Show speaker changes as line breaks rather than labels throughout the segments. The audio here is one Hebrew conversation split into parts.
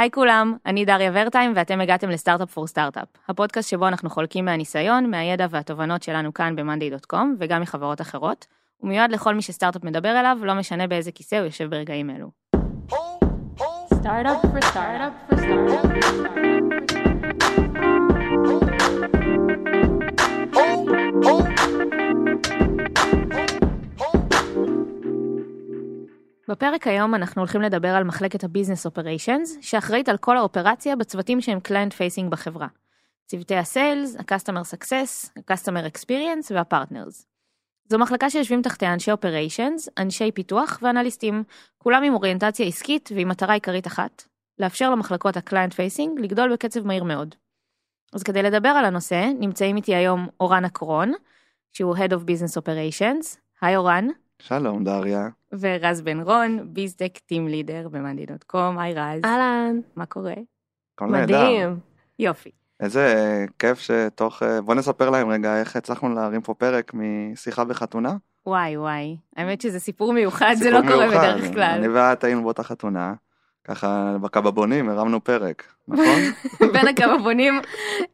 היי כולם, אני דריה ורטיים ואתם הגעתם לסטארט-אפ פור סטארט-אפ, הפודקאסט שבו אנחנו חולקים מהניסיון, מהידע והתובנות שלנו כאן ב-monday.com וגם מחברות אחרות. הוא מיועד לכל מי שסטארט-אפ מדבר אליו, לא משנה באיזה כיסא הוא יושב ברגעים אלו.
Startup for startup for startup
בפרק היום אנחנו הולכים לדבר על מחלקת ה business operations, שאחראית על כל האופרציה בצוותים שהם client facing בחברה. צוותי ה sales, ה-customer success, ה-customer experience וה-partners. זו מחלקה שיושבים תחתיה אנשי operations, אנשי פיתוח ואנליסטים, כולם עם אוריינטציה עסקית ועם מטרה עיקרית אחת, לאפשר למחלקות ה client facing לגדול בקצב מהיר מאוד. אז כדי לדבר על הנושא, נמצאים איתי היום אורן אקרון, שהוא Head of Business Operations. היי אורן.
שלום דריה.
ורז בן רון, ביזטק טים לידר במאנדי.קום, היי רז.
אהלן,
מה קורה?
הכל נהדר.
מדהים.
יופי.
איזה אה, כיף שתוך... אה, בוא נספר להם רגע איך הצלחנו להרים פה פרק משיחה בחתונה.
וואי וואי, האמת שזה סיפור מיוחד, זה
סיפור
לא קורה
מיוחד.
בדרך כלל.
אני ואת היינו באותה חתונה, ככה בקבבונים הרמנו פרק, נכון?
בין הקבבונים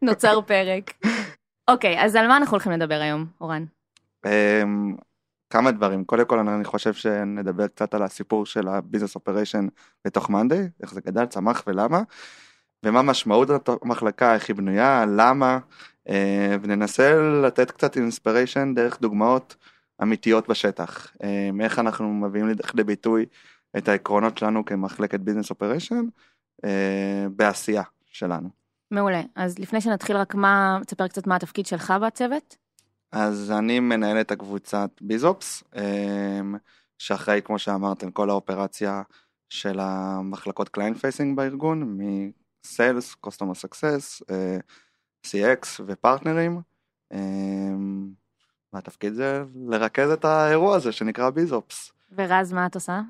נוצר פרק. אוקיי, אז על מה אנחנו הולכים לדבר היום, אורן?
כמה דברים, קודם כל אני חושב שנדבר קצת על הסיפור של ה business operation בתוך monday, איך זה גדל, צמח ולמה, ומה משמעות המחלקה, איך היא בנויה, למה, אה, וננסה לתת קצת inspiration דרך דוגמאות אמיתיות בשטח, אה, איך אנחנו מביאים לידי ביטוי את העקרונות שלנו כמחלקת business operation אה, בעשייה שלנו.
מעולה. אז לפני שנתחיל רק מה, תספר קצת מה התפקיד שלך בצוות?
אז אני מנהל את הקבוצת BizOps, שאחראי, כמו שאמרתם, כל האופרציה של המחלקות client facing בארגון, מ sales, customer success, CX ופרטנרים. והתפקיד זה לרכז את האירוע הזה שנקרא BizOps.
ורז, מה את עושה?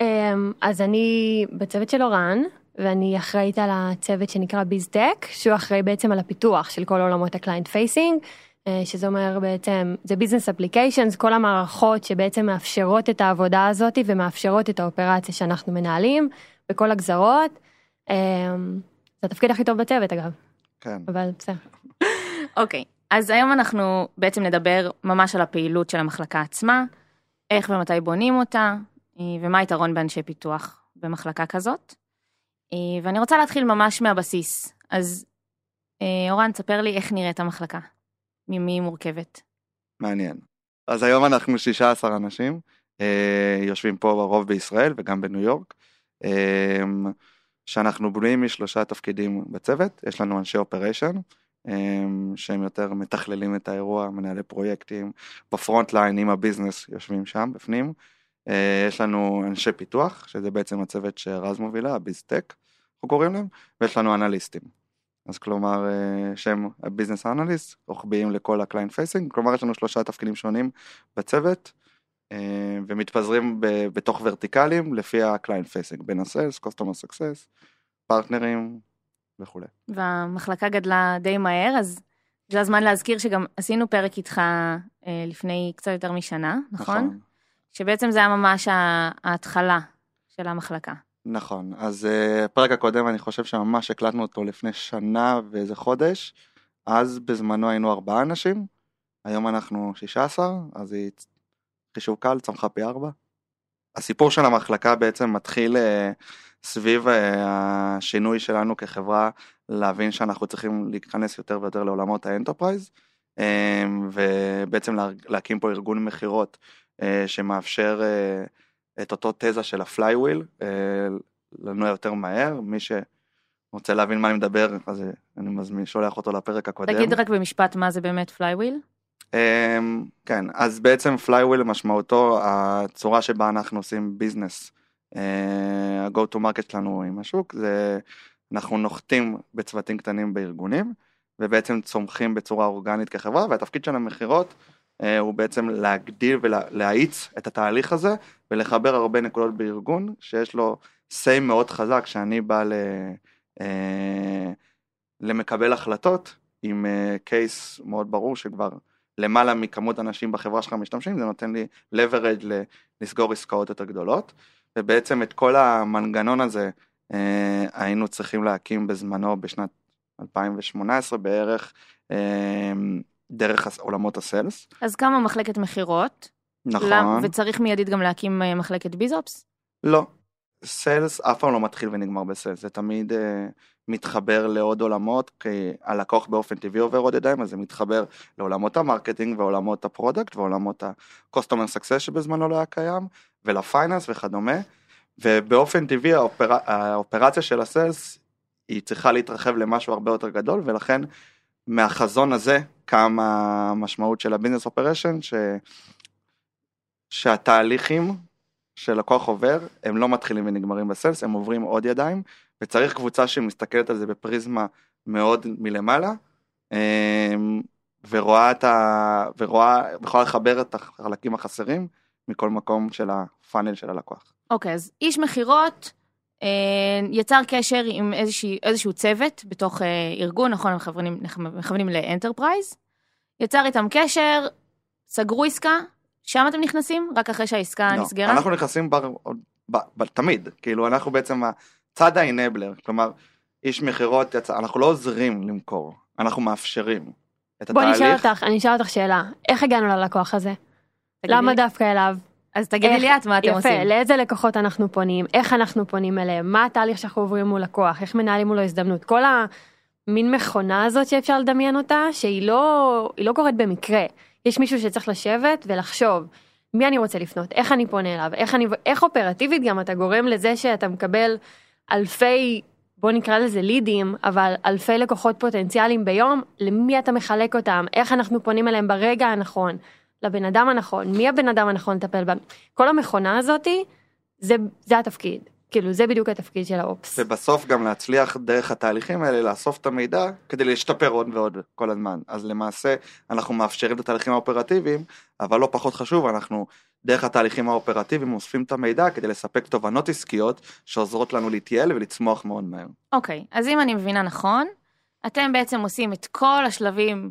אמ, אז אני בצוות של אורן, ואני אחראית על הצוות שנקרא BizTech, שהוא אחראי בעצם על הפיתוח של כל עולמות ה client facing, שזה אומר בעצם, זה business applications, כל המערכות שבעצם מאפשרות את העבודה הזאת ומאפשרות את האופרציה שאנחנו מנהלים בכל הגזרות. אמ, זה התפקיד הכי טוב בצוות אגב,
כן.
אבל בסדר.
אוקיי, אז היום אנחנו בעצם נדבר ממש על הפעילות של המחלקה עצמה, איך ומתי בונים אותה, אה, ומה היתרון באנשי פיתוח במחלקה כזאת. אה, ואני רוצה להתחיל ממש מהבסיס. אז אה, אורן, תספר לי איך נראית המחלקה. ממי היא מורכבת.
מעניין. אז היום אנחנו 16 אנשים, אה, יושבים פה הרוב בישראל וגם בניו יורק, אה, שאנחנו בנויים משלושה תפקידים בצוות, יש לנו אנשי אופריישן, אה, שהם יותר מתכללים את האירוע, מנהלי פרויקטים, ב front line עם ה business יושבים שם בפנים, אה, יש לנו אנשי פיתוח, שזה בעצם הצוות שרז מובילה, ה BizTech, אנחנו קוראים להם, ויש לנו אנליסטים. אז כלומר אה, שהם ה business analyst, רוחביים לכל ה client facing, כלומר יש לנו שלושה תפקידים שונים בצוות אה, ומתפזרים ב- בתוך ורטיקלים לפי ה client facing, בין ה sales, customer success, פרטנרים וכולי.
והמחלקה גדלה די מהר, אז זה הזמן להזכיר שגם עשינו פרק איתך אה, לפני קצת יותר משנה, נכון? שבעצם זה היה ממש ההתחלה של המחלקה.
נכון, אז uh, הפרק הקודם אני חושב שממש הקלטנו אותו לפני שנה ואיזה חודש, אז בזמנו היינו ארבעה אנשים, היום אנחנו 16, אז היא חישוב קל, צמחה פי ארבע. הסיפור של המחלקה בעצם מתחיל uh, סביב uh, השינוי שלנו כחברה, להבין שאנחנו צריכים להיכנס יותר ויותר לעולמות ה enterprise, ובעצם לה, להקים פה ארגון מכירות שמאפשר את אותו תזה של ה flywheel, לנוע יותר מהר, מי שרוצה להבין מה אני מדבר, אז אני מזמין, שולח אותו לפרק הקודם.
תגיד רק במשפט מה זה באמת flywheel.
אמ, כן, אז בעצם flywheel משמעותו הצורה שבה אנחנו עושים business. ה-go to market שלנו עם השוק, זה אנחנו נוחתים בצוותים קטנים בארגונים, ובעצם צומחים בצורה אורגנית כחברה, והתפקיד של המכירות אה, הוא בעצם להגדיל ולהאיץ את התהליך הזה ולחבר הרבה נקודות בארגון שיש לו say מאוד חזק שאני בא ל, אה, למקבל החלטות עם קייס מאוד ברור שכבר למעלה מכמות אנשים בחברה שלך משתמשים זה נותן לי leverage לסגור עסקאות יותר גדולות. ובעצם את כל המנגנון הזה אה, היינו צריכים להקים בזמנו בשנת 2018 בערך אה, דרך עולמות הסלס.
אז כמה מחלקת מכירות?
נכון.
למ- וצריך מיידית גם להקים אה, מחלקת ביזופס?
לא. סלס אף פעם לא מתחיל ונגמר בסלס, זה תמיד אה, מתחבר לעוד עולמות, כי הלקוח באופן טבעי עובר עוד ידיים, אז זה מתחבר לעולמות ה marketing ועולמות ה product ועולמות ה-customer success שבזמנו לא היה קיים, ול finance וכדומה, ובאופן טבעי האופר... האופרציה של ה sales היא צריכה להתרחב למשהו הרבה יותר גדול, ולכן מהחזון הזה קם המשמעות של ה business operation, ש... שהתהליכים שלקוח עובר, הם לא מתחילים ונגמרים ב sales, הם עוברים עוד ידיים, וצריך קבוצה שמסתכלת על זה בפריזמה מאוד מלמעלה, אמ, ורואה את ה... ורואה, יכולה לחבר את החלקים החסרים מכל מקום של ה funnel של הלקוח.
אוקיי, אז איש מכירות יצר קשר עם איזושהי, איזשהו צוות בתוך אה, ארגון, נכון, אנחנו מכוונים, מכוונים ל enterprise, יצר איתם קשר, סגרו עסקה, שם אתם נכנסים? רק אחרי שהעסקה
לא,
נסגרה?
אנחנו נכנסים בר, ב, ב, תמיד, כאילו אנחנו בעצם הצד האנבלר, כלומר איש מכירות יצא, אנחנו לא עוזרים למכור, אנחנו מאפשרים את
בוא
התהליך.
נשאל אותך, אני אשאל אותך שאלה, איך הגענו ללקוח הזה? למה
לי-
דווקא אליו?
אז תגידי
איך-
לי את מה אתם
יפה,
עושים.
לאיזה לקוחות אנחנו פונים, איך אנחנו פונים אליהם, מה התהליך שאנחנו עוברים מול לקוח, איך מנהלים מולו הזדמנות, כל המין מכונה הזאת שאפשר לדמיין אותה, שהיא לא, לא קורית במקרה. יש מישהו שצריך לשבת ולחשוב, מי אני רוצה לפנות, איך אני פונה אליו, איך אני, איך אופרטיבית גם אתה גורם לזה שאתה מקבל אלפי, בוא נקרא לזה לידים, אבל אלפי לקוחות פוטנציאליים ביום, למי אתה מחלק אותם, איך אנחנו פונים אליהם ברגע הנכון, לבן אדם הנכון, מי הבן אדם הנכון לטפל בהם. כל המכונה הזאתי, זה, זה התפקיד. כאילו, זה בדיוק התפקיד של האופס.
ובסוף גם להצליח דרך התהליכים האלה לאסוף את המידע כדי להשתפר עוד ועוד כל הזמן. אז למעשה אנחנו מאפשרים את התהליכים האופרטיביים, אבל לא פחות חשוב, אנחנו דרך התהליכים האופרטיביים אוספים את המידע כדי לספק תובנות עסקיות שעוזרות לנו להתייעל ולצמוח מאוד מהר.
אוקיי, אז אם אני מבינה נכון, אתם בעצם עושים את כל השלבים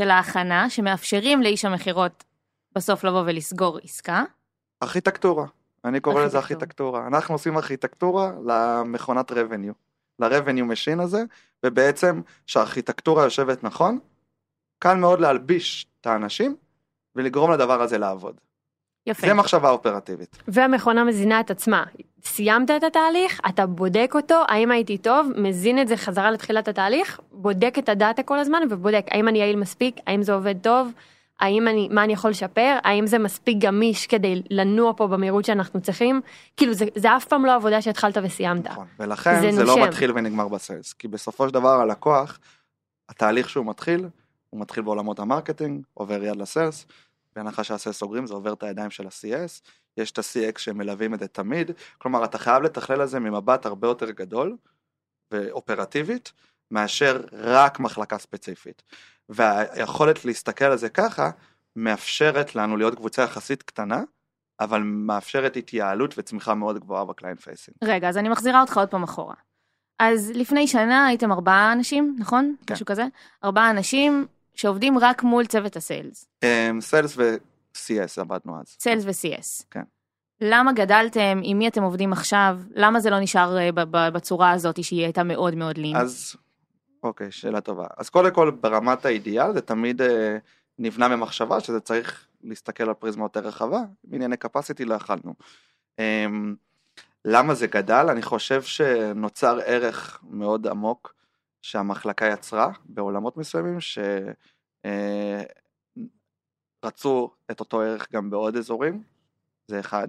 של ההכנה שמאפשרים לאיש המכירות בסוף לבוא ולסגור עסקה.
ארכיטקטורה, אני קורא לזה
ארכיטקטורה.
אנחנו עושים ארכיטקטורה למכונת revenue, ל-revenue machine הזה, ובעצם שהארכיטקטורה יושבת נכון, קל מאוד להלביש את האנשים ולגרום לדבר הזה לעבוד.
יפה.
זה מחשבה אופרטיבית.
והמכונה מזינה את עצמה. סיימת את התהליך, אתה בודק אותו, האם הייתי טוב, מזין את זה חזרה לתחילת התהליך, בודק את הדאטה כל הזמן ובודק האם אני יעיל מספיק, האם זה עובד טוב, האם אני, מה אני יכול לשפר, האם זה מספיק גמיש כדי לנוע פה במהירות שאנחנו צריכים, כאילו זה, זה אף פעם לא עבודה שהתחלת וסיימת.
נכון, ולכן
זה
זה לא. מתחיל ונגמר בסיילס, כי בסופו של דבר הלקוח, התהליך שהוא מתחיל, הוא מתחיל בעולמות ה marketing, עובר יד ל sales, בהנחה שה sales סוגרים זה עובר את הידיים של ה-CS, יש את ה-CX שמלווים את זה תמיד, כלומר אתה חייב לתכלל על זה ממבט הרבה יותר גדול ואופרטיבית, מאשר רק מחלקה ספציפית. והיכולת להסתכל על זה ככה, מאפשרת לנו להיות קבוצה יחסית קטנה, אבל מאפשרת התייעלות וצמיחה מאוד גבוהה ב client facing.
רגע, אז אני מחזירה אותך עוד פעם אחורה. אז לפני שנה הייתם ארבעה אנשים, נכון?
כן.
משהו כזה? ארבעה אנשים שעובדים רק מול צוות הסיילס.
סיילס ו-CS עבדנו אז.
סיילס ו-CS.
כן.
למה גדלתם? עם מי אתם עובדים עכשיו? למה זה לא נשאר אה, בצורה הזאת שהיא הייתה מאוד מאוד לין?
אז, אוקיי, שאלה טובה. אז קודם כל, ברמת האידיאל, זה תמיד אה, נבנה ממחשבה שזה צריך להסתכל על פריזמה יותר רחבה, בענייני capacity לא יכלנו. אה, למה זה גדל? אני חושב שנוצר ערך מאוד עמוק שהמחלקה יצרה בעולמות מסוימים, שרצו את אותו ערך גם בעוד אזורים, זה אחד.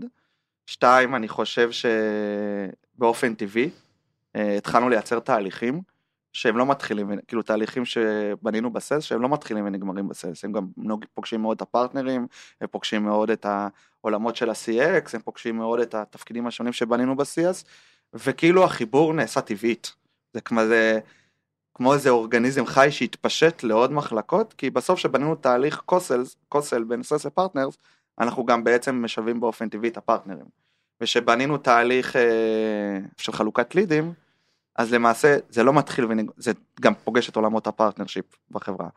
שתיים, אני חושב שבאופן טבעי אה, התחלנו לייצר תהליכים שהם לא מתחילים, כאילו תהליכים שבנינו בסלס שהם לא מתחילים ונגמרים בסלס, הם גם פוגשים מאוד את הפרטנרים, הם פוגשים מאוד את העולמות של ה-CX, הם פוגשים מאוד את התפקידים השונים שבנינו ב-CS, וכאילו החיבור נעשה טבעית. זה כמו, זה, כמו איזה אורגניזם חי שהתפשט לעוד מחלקות, כי בסוף שבנינו תהליך קוסל, קוסל בין סלס לפרטנרס, אנחנו גם בעצם משלבים באופן טבעי את הפרטנרים. ושבנינו תהליך אה, של חלוקת לידים, אז למעשה זה לא מתחיל ונג... זה גם פוגש את עולמות ה partnership בחברה.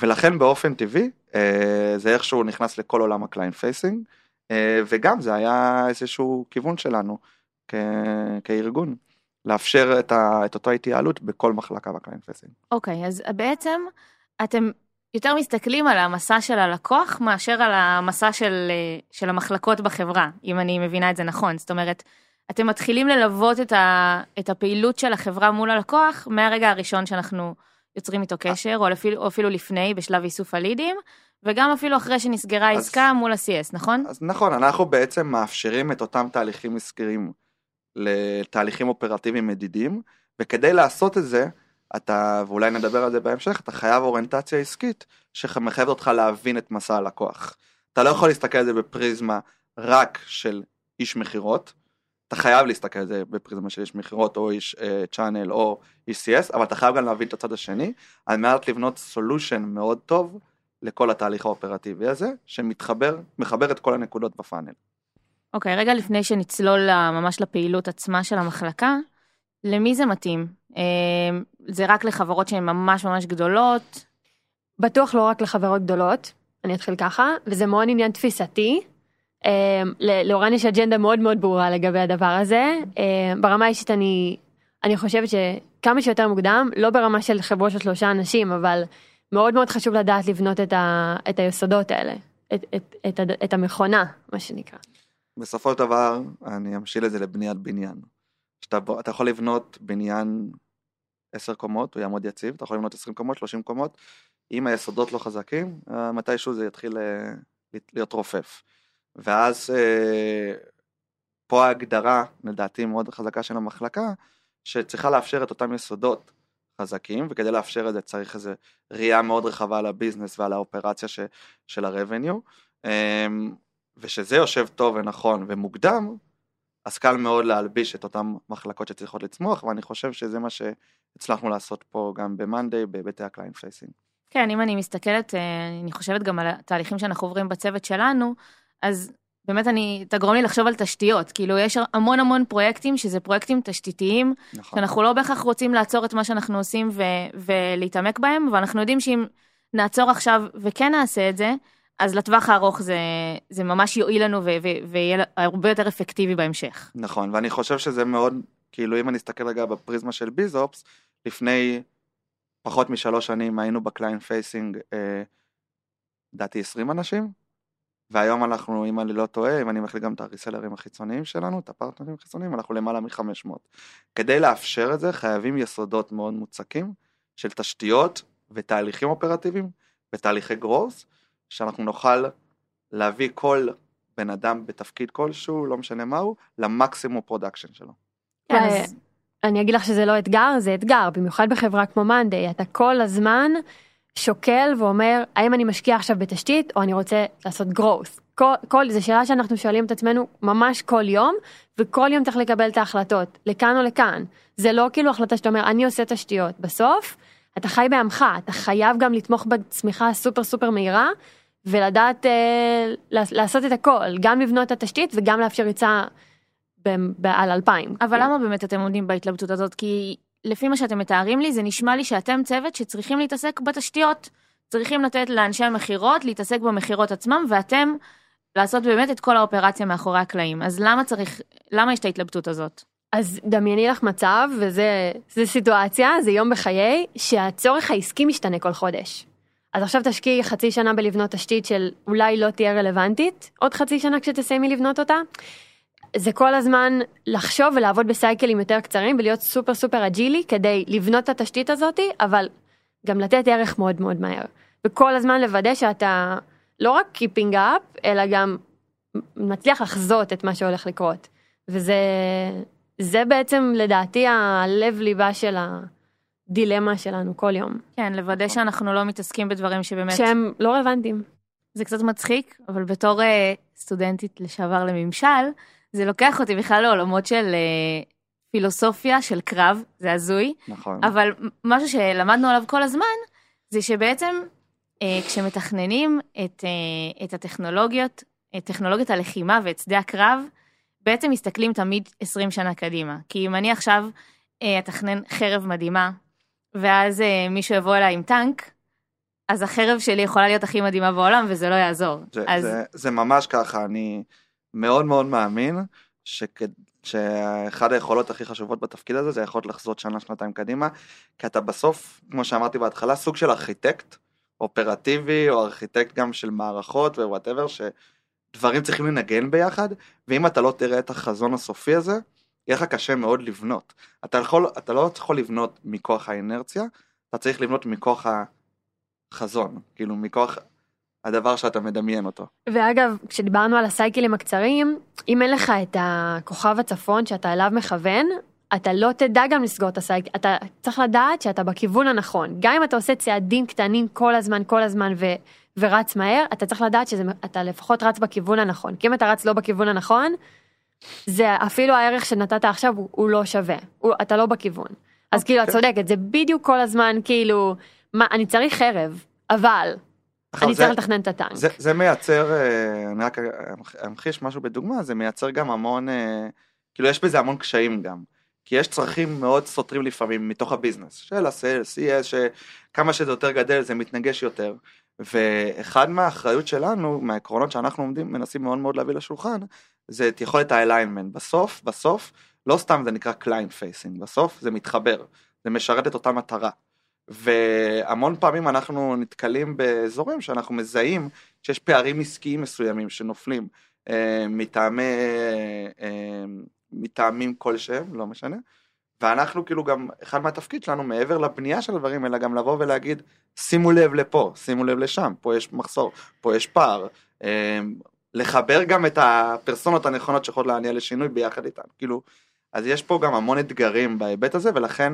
ולכן באופן טבעי אה, זה איכשהו נכנס לכל עולם ה client facing, אה, וגם זה היה איזשהו כיוון שלנו כ... כארגון. לאפשר את, ה, את אותה התייעלות בכל מחלקה ב client facing.
אוקיי, אז בעצם אתם יותר מסתכלים על המסע של הלקוח מאשר על המסע של, של המחלקות בחברה, אם אני מבינה את זה נכון. זאת אומרת, אתם מתחילים ללוות את, ה, את הפעילות של החברה מול הלקוח מהרגע הראשון שאנחנו יוצרים איתו קשר, או אפילו, או אפילו לפני, בשלב איסוף הלידים, וגם אפילו אחרי שנסגרה
אז-
עסקה מול ה-CS, נכון?
אז נכון, אנחנו בעצם מאפשרים את אותם תהליכים עסקיים לתהליכים אופרטיביים מדידים, וכדי לעשות את זה, אתה, ואולי נדבר על זה בהמשך, אתה חייב אוריינטציה עסקית שמחייבת אותך להבין את מסע הלקוח. אתה לא יכול להסתכל על זה בפריזמה רק של איש מכירות, אתה חייב להסתכל על זה בפריזמה של איש מכירות או איש צ'אנל או איש CS, אבל אתה חייב גם להבין את הצד השני, על מנת לבנות סולושן מאוד טוב לכל התהליך האופרטיבי הזה, שמתחבר, מחבר את כל הנקודות בפאנל.
אוקיי, רגע לפני שנצלול ממש לפעילות עצמה של המחלקה, למי זה מתאים? אה, זה רק לחברות שהן ממש ממש גדולות?
בטוח לא רק לחברות גדולות, אני אתחיל ככה, וזה מאוד עניין תפיסתי. אה, לאורן יש אג'נדה מאוד מאוד ברורה לגבי הדבר הזה. אה, ברמה האישית אני, אני חושבת שכמה שיותר מוקדם, לא ברמה של חברות של שלושה אנשים, אבל מאוד מאוד חשוב לדעת לבנות את, ה, את היסודות האלה, את, את, את, את המכונה, מה שנקרא.
בסופו של דבר, אני אמשיל את זה לבניית בניין. שאתה, אתה יכול לבנות בניין 10 קומות, הוא יעמוד יציב, אתה יכול לבנות 20 קומות, 30 קומות, אם היסודות לא חזקים, אה, מתישהו זה יתחיל אה, להיות רופף. ואז אה, פה ההגדרה, לדעתי מאוד חזקה של המחלקה, שצריכה לאפשר את אותם יסודות חזקים, וכדי לאפשר את זה צריך איזו ראייה מאוד רחבה על הביזנס ועל האופרציה ש, של הרבניו. ושזה יושב טוב ונכון ומוקדם, אז קל מאוד להלביש את אותן מחלקות שצריכות לצמוח, ואני חושב שזה מה שהצלחנו לעשות פה גם ב-Monday בהיבטי ה client facing.
כן, אם אני מסתכלת, אה, אני חושבת גם על התהליכים שאנחנו עוברים בצוות שלנו, אז באמת אני, תגרום לי לחשוב על תשתיות. כאילו, יש המון המון פרויקטים שזה פרויקטים תשתיתיים,
נכון.
שאנחנו לא בהכרח רוצים לעצור את מה שאנחנו עושים ו- ולהתעמק בהם, ואנחנו יודעים שאם נעצור עכשיו וכן נעשה את זה, אז לטווח הארוך זה, זה ממש יועיל לנו ויהיה הרבה יותר אפקטיבי בהמשך.
נכון, ואני חושב שזה מאוד, כאילו אם אני אסתכל רגע בפריזמה של BizOps, לפני פחות משלוש שנים היינו ב client facing, אה, לדעתי 20 אנשים, והיום אנחנו, אם אני לא טועה, אם אני מכליל גם את הריסלרים החיצוניים שלנו, את הפרטנרים החיצוניים, אנחנו למעלה מ-500. כדי לאפשר את זה חייבים יסודות מאוד מוצקים של תשתיות ותהליכים אופרטיביים ותהליכי growth, שאנחנו נוכל להביא כל בן אדם בתפקיד כלשהו, לא משנה מהו, למקסימום production שלו.
כן, אז,
אני אגיד לך שזה לא אתגר, זה אתגר, במיוחד בחברה כמו Monday, אתה כל הזמן שוקל ואומר, האם אני משקיע עכשיו בתשתית או אני רוצה לעשות growth. כל, כל, זו שאלה שאנחנו שואלים את עצמנו ממש כל יום, וכל יום צריך לקבל את ההחלטות, לכאן או לכאן. זה לא כאילו החלטה שאתה אומר, אני עושה תשתיות. בסוף, אתה חי בעמך, אתה חייב גם לתמוך בצמיחה הסופר סופר מהירה, ולדעת אה, לעש- לעשות את הכל, גם לבנות את התשתית וגם לאפשר ריצה ב- על אלפיים.
אבל למה באמת אתם עומדים בהתלבטות הזאת? כי לפי מה שאתם מתארים לי, זה נשמע לי שאתם צוות שצריכים להתעסק בתשתיות. צריכים לתת לאנשי המכירות להתעסק במכירות עצמם, ואתם לעשות באמת את כל האופרציה מאחורי הקלעים. אז למה צריך, למה יש את ההתלבטות הזאת?
אז דמייני לך מצב, וזה זה סיטואציה, זה יום בחיי, שהצורך העסקי משתנה כל חודש. אז עכשיו תשקיעי חצי שנה בלבנות תשתית שאולי לא תהיה רלוונטית, עוד חצי שנה כשתסיימי לבנות אותה. זה כל הזמן לחשוב ולעבוד בסייקלים יותר קצרים ולהיות סופר סופר אג'ילי כדי לבנות את התשתית הזאתי, אבל גם לתת ערך מאוד מאוד מהר. וכל הזמן לוודא שאתה לא רק keeping up, אלא גם מצליח לחזות את מה שהולך לקרות. וזה זה בעצם לדעתי הלב ליבה של הדילמה שלנו כל יום.
כן, לוודא
נכון.
שאנחנו לא מתעסקים בדברים שבאמת...
שהם לא רלוונטיים.
זה קצת מצחיק, אבל בתור אה, סטודנטית לשעבר לממשל, זה לוקח אותי בכלל לעולמות של אה, פילוסופיה, של קרב, זה הזוי.
נכון.
אבל משהו שלמדנו עליו כל הזמן, זה שבעצם אה, כשמתכננים את, אה, את הטכנולוגיות, את טכנולוגיות הלחימה ואת שדה הקרב, בעצם מסתכלים תמיד 20 שנה קדימה. כי אם אני עכשיו אה, אתכנן חרב מדהימה, ואז אה, מישהו יבוא אליי עם טנק, אז החרב שלי יכולה להיות הכי מדהימה בעולם וזה לא יעזור.
זה,
אז
זה, זה ממש ככה, אני מאוד מאוד מאמין שאחד היכולות הכי חשובות בתפקיד הזה זה היכולת לחזות שנה שנתיים קדימה, כי אתה בסוף, כמו שאמרתי בהתחלה, סוג של ארכיטקט אופרטיבי או ארכיטקט גם של מערכות ו whatever, שדברים צריכים לנגן ביחד, ואם אתה לא תראה את החזון הסופי הזה, יהיה לך קשה מאוד לבנות. אתה, יכול, אתה לא יכול לבנות מכוח האינרציה, אתה צריך לבנות מכוח החזון, כאילו מכוח הדבר שאתה מדמיין אותו.
ואגב, כשדיברנו על הסייקלים הקצרים, אם אין לך את הכוכב הצפון שאתה אליו מכוון, אתה לא תדע גם לסגור את הסייקל, אתה צריך לדעת שאתה בכיוון הנכון. גם אם אתה עושה צעדים קטנים כל הזמן, כל הזמן, ו, ורץ מהר, אתה צריך לדעת שאתה לפחות רץ בכיוון הנכון. כי אם אתה רץ לא בכיוון הנכון, זה אפילו הערך שנתת עכשיו הוא, הוא לא שווה, הוא, אתה לא בכיוון. אז כאילו, את
אוקיי.
צודקת, זה בדיוק כל הזמן, כאילו, מה, אני צריך חרב, אבל
עכשיו,
אני
זה-
צריך לתכנן את הטנק.
זה, זה מייצר, אה, אני רק אמחיש משהו בדוגמה, זה מייצר גם המון, אה, כאילו יש בזה המון קשיים גם. כי יש צרכים מאוד סותרים לפעמים מתוך ה business, של ה sales, CS, שכמה שזה יותר גדל זה מתנגש יותר. ואחד מהאחריות שלנו, מהעקרונות שאנחנו עומדים, מנסים מאוד מאוד להביא לשולחן, זה את יכולת ה alignment. בסוף, בסוף, לא סתם זה נקרא client facing, בסוף זה מתחבר, זה משרת את אותה מטרה. והמון פעמים אנחנו נתקלים באזורים שאנחנו מזהים שיש פערים עסקיים מסוימים שנופלים אה, מטעמי, אה, מטעמים כלשהם, לא משנה. ואנחנו כאילו גם, אחד מהתפקיד שלנו מעבר לבנייה של הדברים, אלא גם לבוא ולהגיד, שימו לב לפה, שימו לב לשם, פה יש מחסור, פה יש פער. לחבר גם את הפרסונות הנכונות שיכולות להניע לשינוי ביחד איתנו. כאילו, אז יש פה גם המון אתגרים בהיבט הזה, ולכן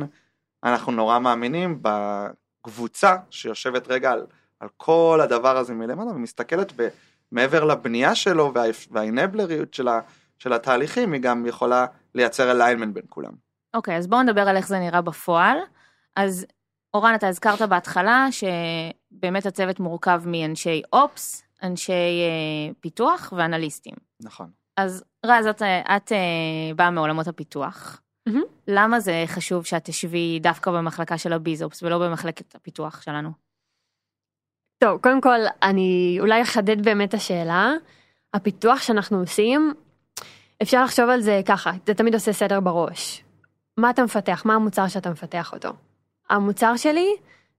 אנחנו נורא מאמינים בקבוצה שיושבת רגע על, על כל הדבר הזה מלמעלה ומסתכלת ב, מעבר לבנייה שלו וה, והאינבלריות של, של התהליכים, היא גם יכולה לייצר אליינמנט בין כולם.
אוקיי, אז בואו נדבר על איך זה נראה בפועל. אז אורן, אתה הזכרת בהתחלה שבאמת הצוות מורכב מאנשי אופס, אנשי אה, פיתוח ואנליסטים.
נכון.
אז רז, את, אה, את אה, באה מעולמות הפיתוח.
מהמם.
למה זה חשוב שאת תשבי דווקא במחלקה של הביזופס ולא במחלקת הפיתוח שלנו?
טוב, קודם כל, אני אולי אחדד באמת את השאלה. הפיתוח שאנחנו עושים, אפשר לחשוב על זה ככה, זה תמיד עושה סדר בראש. מה אתה מפתח? מה המוצר שאתה מפתח אותו? המוצר שלי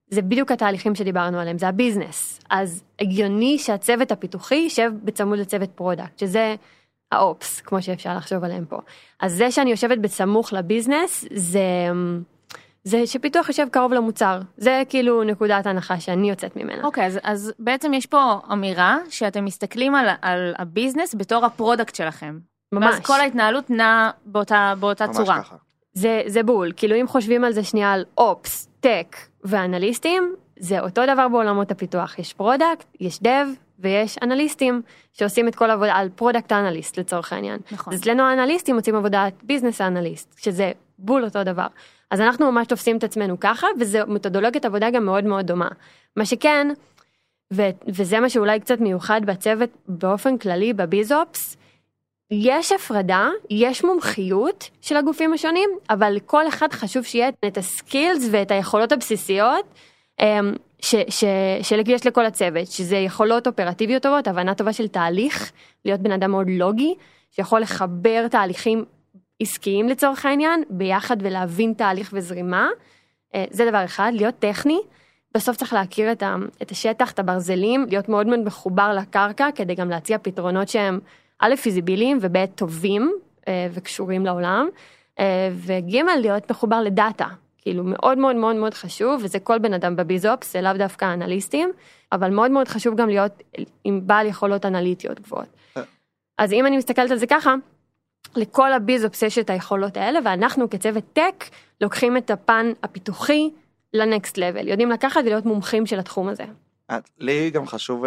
זה בדיוק התהליכים שדיברנו עליהם, זה ה business. אז הגיוני שהצוות הפיתוחי יישב בצמוד לצוות product, שזה ה ops, כמו שאפשר לחשוב עליהם פה. אז זה שאני יושבת בסמוך ל business, זה... זה שפיתוח יושב קרוב למוצר, זה כאילו נקודת ההנחה שאני יוצאת ממנה.
אוקיי, אז, אז בעצם יש פה אמירה שאתם מסתכלים על, על ה business בתור ה product שלכם.
ממש.
ואז כל ההתנהלות נעה באותה, באותה
ממש
צורה.
ככה.
זה, זה בול, כאילו אם חושבים על זה שנייה על ops, tech ואנליסטים, זה אותו דבר בעולמות הפיתוח, יש product, יש dev ויש אנליסטים שעושים את כל העבודה על product analyst לצורך העניין.
נכון.
אז אצלנו האנליסטים עושים עבודת business analyst, שזה בול אותו דבר. אז אנחנו ממש תופסים את עצמנו ככה, וזו מתודולוגיית עבודה גם מאוד מאוד דומה. מה שכן, ו- וזה מה שאולי קצת מיוחד בצוות באופן כללי בביזופס, יש הפרדה, יש מומחיות של הגופים השונים, אבל לכל אחד חשוב שיהיה את הסקילס ואת היכולות הבסיסיות אמ, ש, ש, שיש לכל הצוות, שזה יכולות אופרטיביות טובות, הבנה טובה של תהליך, להיות בן אדם מאוד לוגי, שיכול לחבר תהליכים עסקיים לצורך העניין, ביחד ולהבין תהליך וזרימה. אה, זה דבר אחד, להיות טכני. בסוף צריך להכיר את השטח, את הברזלים, להיות מאוד מאוד מחובר לקרקע, כדי גם להציע פתרונות שהם א', פיזיביליים וב', טובים אה, וקשורים לעולם, אה, וג', להיות מחובר לדאטה. כאילו מאוד מאוד מאוד מאוד חשוב, וזה כל בן אדם בביזופס, זה לאו דווקא אנליסטים, אבל מאוד מאוד חשוב גם להיות עם בעל יכולות אנליטיות גבוהות.
אה.
אז אם אני מסתכלת על זה ככה, לכל ה BizOps יש את היכולות האלה, ואנחנו כצוות tech לוקחים את הפן הפיתוחי ל next level, יודעים לקחת ולהיות מומחים של התחום הזה.
לי גם חשוב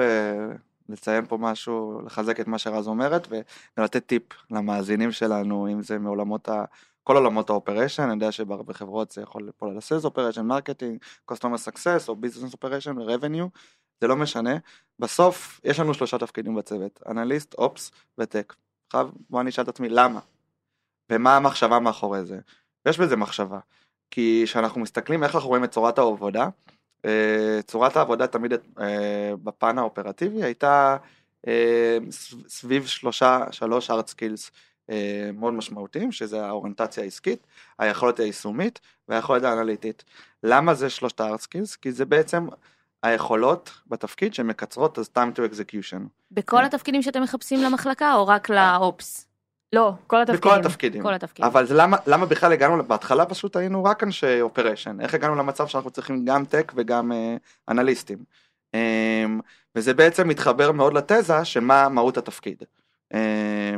לציין פה משהו, לחזק את מה שרז אומרת, וגם לתת טיפ למאזינים שלנו, אם זה מעולמות ה... כל עולמות ה operation, אני יודע שבהרבה חברות זה יכול ליפול על ה sales operation, marketing, customer success או business operation ו revenue, זה לא משנה. בסוף יש לנו שלושה תפקידים בצוות, אנליסט, ops ו tech. עכשיו בוא אני אשאל את עצמי למה, ומה המחשבה מאחורי זה. ויש בזה מחשבה, כי כשאנחנו מסתכלים איך אנחנו רואים את צורת העבודה, צורת העבודה תמיד אה, בפן האופרטיבי הייתה אה, סב- סביב שלושה, שלוש hard skills, אה, מאוד משמעותיים, שזה האוריינטציה העסקית, היכולת היישומית והיכולת האנליטית. למה זה שלושת ה-hard skills? כי זה בעצם היכולות בתפקיד שמקצרות אז time to execution.
בכל התפקידים שאתם מחפשים למחלקה או רק לאופס?
לא, כל התפקידים.
בכל התפקידים.
כל התפקידים.
אבל זה למה, למה בכלל הגענו, בהתחלה פשוט היינו רק אנשי אופריישן, איך הגענו למצב שאנחנו צריכים גם טק וגם אה, אנליסטים. אה, וזה בעצם מתחבר מאוד לתזה של מה מהות התפקיד. אה,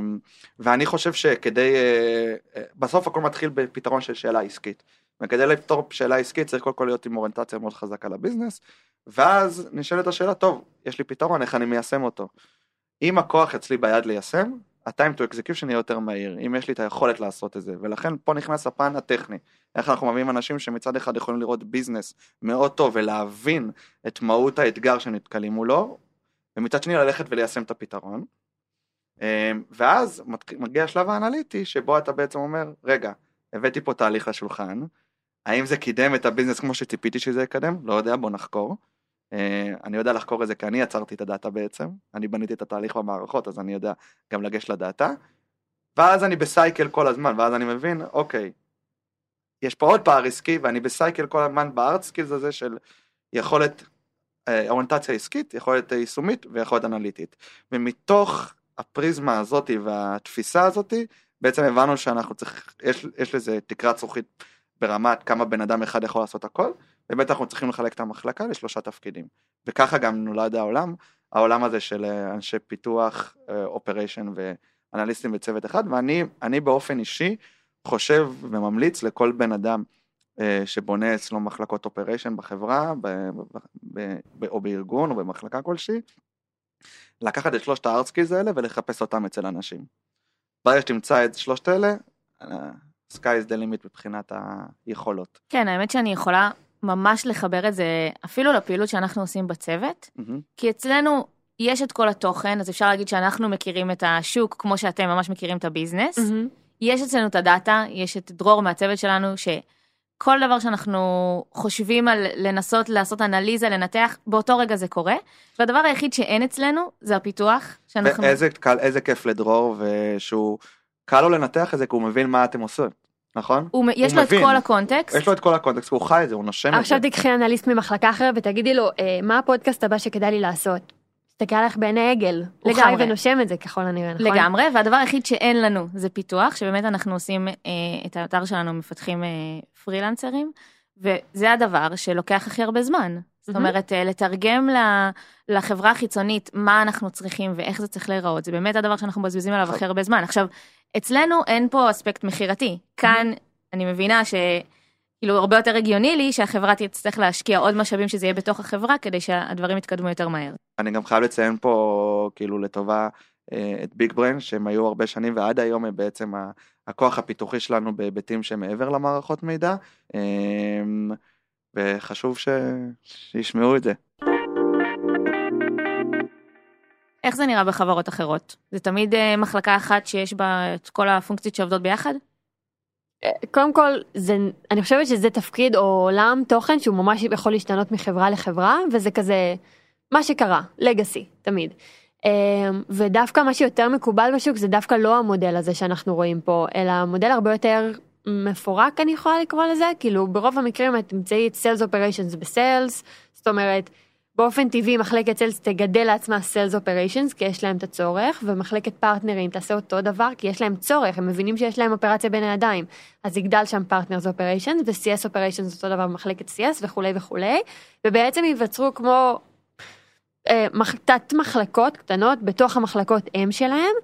ואני חושב שכדי, אה, אה, בסוף הכל מתחיל בפתרון של שאלה עסקית. וכדי לפתור שאלה עסקית צריך קודם כל להיות עם אוריינטציה מאוד חזקה לביזנס, ואז נשאלת השאלה, טוב, יש לי פתרון, איך אני מיישם אותו? אם הכוח אצלי ביד ליישם, ה-time to execution יהיה יותר מהיר, אם יש לי את היכולת לעשות את זה, ולכן פה נכנס הפן הטכני, איך אנחנו מביאים אנשים שמצד אחד יכולים לראות ביזנס מאוד טוב ולהבין את מהות האתגר שנתקלים מולו, ומצד שני ללכת וליישם את הפתרון. אמ, ואז מגיע השלב האנליטי שבו אתה בעצם אומר, רגע, הבאתי פה תהליך לשולחן, האם זה קידם את ה business כמו שציפיתי שזה יקדם? לא יודע, בוא נחקור. אה, אני יודע לחקור את זה כי אני יצרתי את הדאטה בעצם, אני בניתי את התהליך במערכות אז אני יודע גם לגשת לדאטה, ואז אני ב cycle כל הזמן, ואז אני מבין, אוקיי, יש פה עוד פער עסקי ואני ב cycle כל הזמן ב hard skills הזה של יכולת אה, אוריינטציה עסקית, יכולת יישומית ויכולת אנליטית. ומתוך הפריזמה הזאת והתפיסה הזאת, בעצם הבנו שאנחנו צריך, יש, יש לזה תקרת זכוכית ברמת כמה בן אדם אחד יכול לעשות הכל, באמת אנחנו צריכים לחלק את המחלקה לשלושה תפקידים. וככה גם נולד העולם, העולם הזה של אה, אנשי פיתוח, אופריישן ואנליסטים בצוות אחד, ואני אני באופן אישי חושב וממליץ לכל בן אדם אה, שבונה אצלו מחלקות operation בחברה, ב, ב, ב, ב, או בארגון או במחלקה כלשהי, לקחת את שלושת ה hard skills האלה ולחפש אותם אצל אנשים. ברגע שתמצא את שלושת אלה, אה, sky is the limit מבחינת היכולות.
כן, האמת שאני יכולה ממש לחבר את זה אפילו לפעילות שאנחנו עושים בצוות,
מהמם.
כי אצלנו יש את כל התוכן, אז אפשר להגיד שאנחנו מכירים את השוק כמו שאתם ממש מכירים את ה business.
מהמם.
יש אצלנו את הדאטה, יש את דרור מהצוות שלנו, שכל דבר שאנחנו חושבים על לנסות לעשות אנליזה, לנתח, באותו רגע זה קורה. והדבר היחיד שאין אצלנו זה הפיתוח, שאנחנו...
ואיזה קל, איזה כיף לדרור, ושהוא, קל לו לנתח את זה כי הוא מבין מה אתם עושים, נכון?
הוא, יש
הוא
לו את
מבין.
כל הקונטקסט.
יש לו את כל הקונטקסט, הוא חי את זה, הוא נושם את זה.
עכשיו תקחי אנליסט ממחלקה אחרת ותגידי לו, "אה, מה הפודקאסט הבא שכדאי לי לעשות? תסתכל עליך בעיני עגל. הוא חי. ונושם את זה ככל הנראה, נכון?
לגמרי, והדבר היחיד שאין לנו זה פיתוח, שבאמת אנחנו עושים אה, את האתר שלנו, מפתחים אה, פרילנסרים, וזה הדבר שלוקח הכי הרבה זמן. זאת. אומרת, אה, לתרגם לחברה החיצונית מה אנחנו צריכים ואיך זה צריך להיראות, זה באמת הדבר שאנחנו מבזבזים עליו הכי הרבה זמן. עכשיו, אצלנו אין פה אספקט מכירתי. כאן אני מבינה ש... כאילו הרבה יותר הגיוני לי שהחברה תצטרך להשקיע עוד משאבים שזה יהיה בתוך החברה כדי שהדברים יתקדמו יותר מהר.
אני גם חייב לציין פה, כאילו, לטובה אה, את ביג בריין, שהם היו הרבה שנים, ועד היום הם בעצם הכוח הפיתוחי שלנו בהיבטים שמעבר למערכות מידע, אה, וחשוב ש... שישמעו את זה.
איך זה נראה בחברות אחרות? זה תמיד אה, מחלקה אחת שיש בה את כל הפונקציות שעובדות ביחד?
קודם כל, זה, אני חושבת שזה תפקיד או עולם תוכן שהוא ממש יכול להשתנות מחברה לחברה, וזה כזה מה שקרה, legacy, תמיד. אמ, ודווקא מה שיותר מקובל בשוק זה דווקא לא המודל הזה שאנחנו רואים פה, אלא מודל הרבה יותר מפורק אני יכולה לקרוא לזה, כאילו ברוב המקרים את תמצאי את Sales Operations ב sales, זאת אומרת, באופן טבעי מחלקת sales תגדל לעצמה Sales Operations כי יש להם את הצורך, ומחלקת פרטנרים תעשה אותו דבר כי יש להם צורך, הם מבינים שיש להם אופרציה בין הידיים, אז יגדל שם partners operations ו-CS operations אותו דבר במחלקת CS וכולי וכולי, ובעצם ייווצרו כמו אה, תת מחלקות קטנות בתוך המחלקות אם שלהם,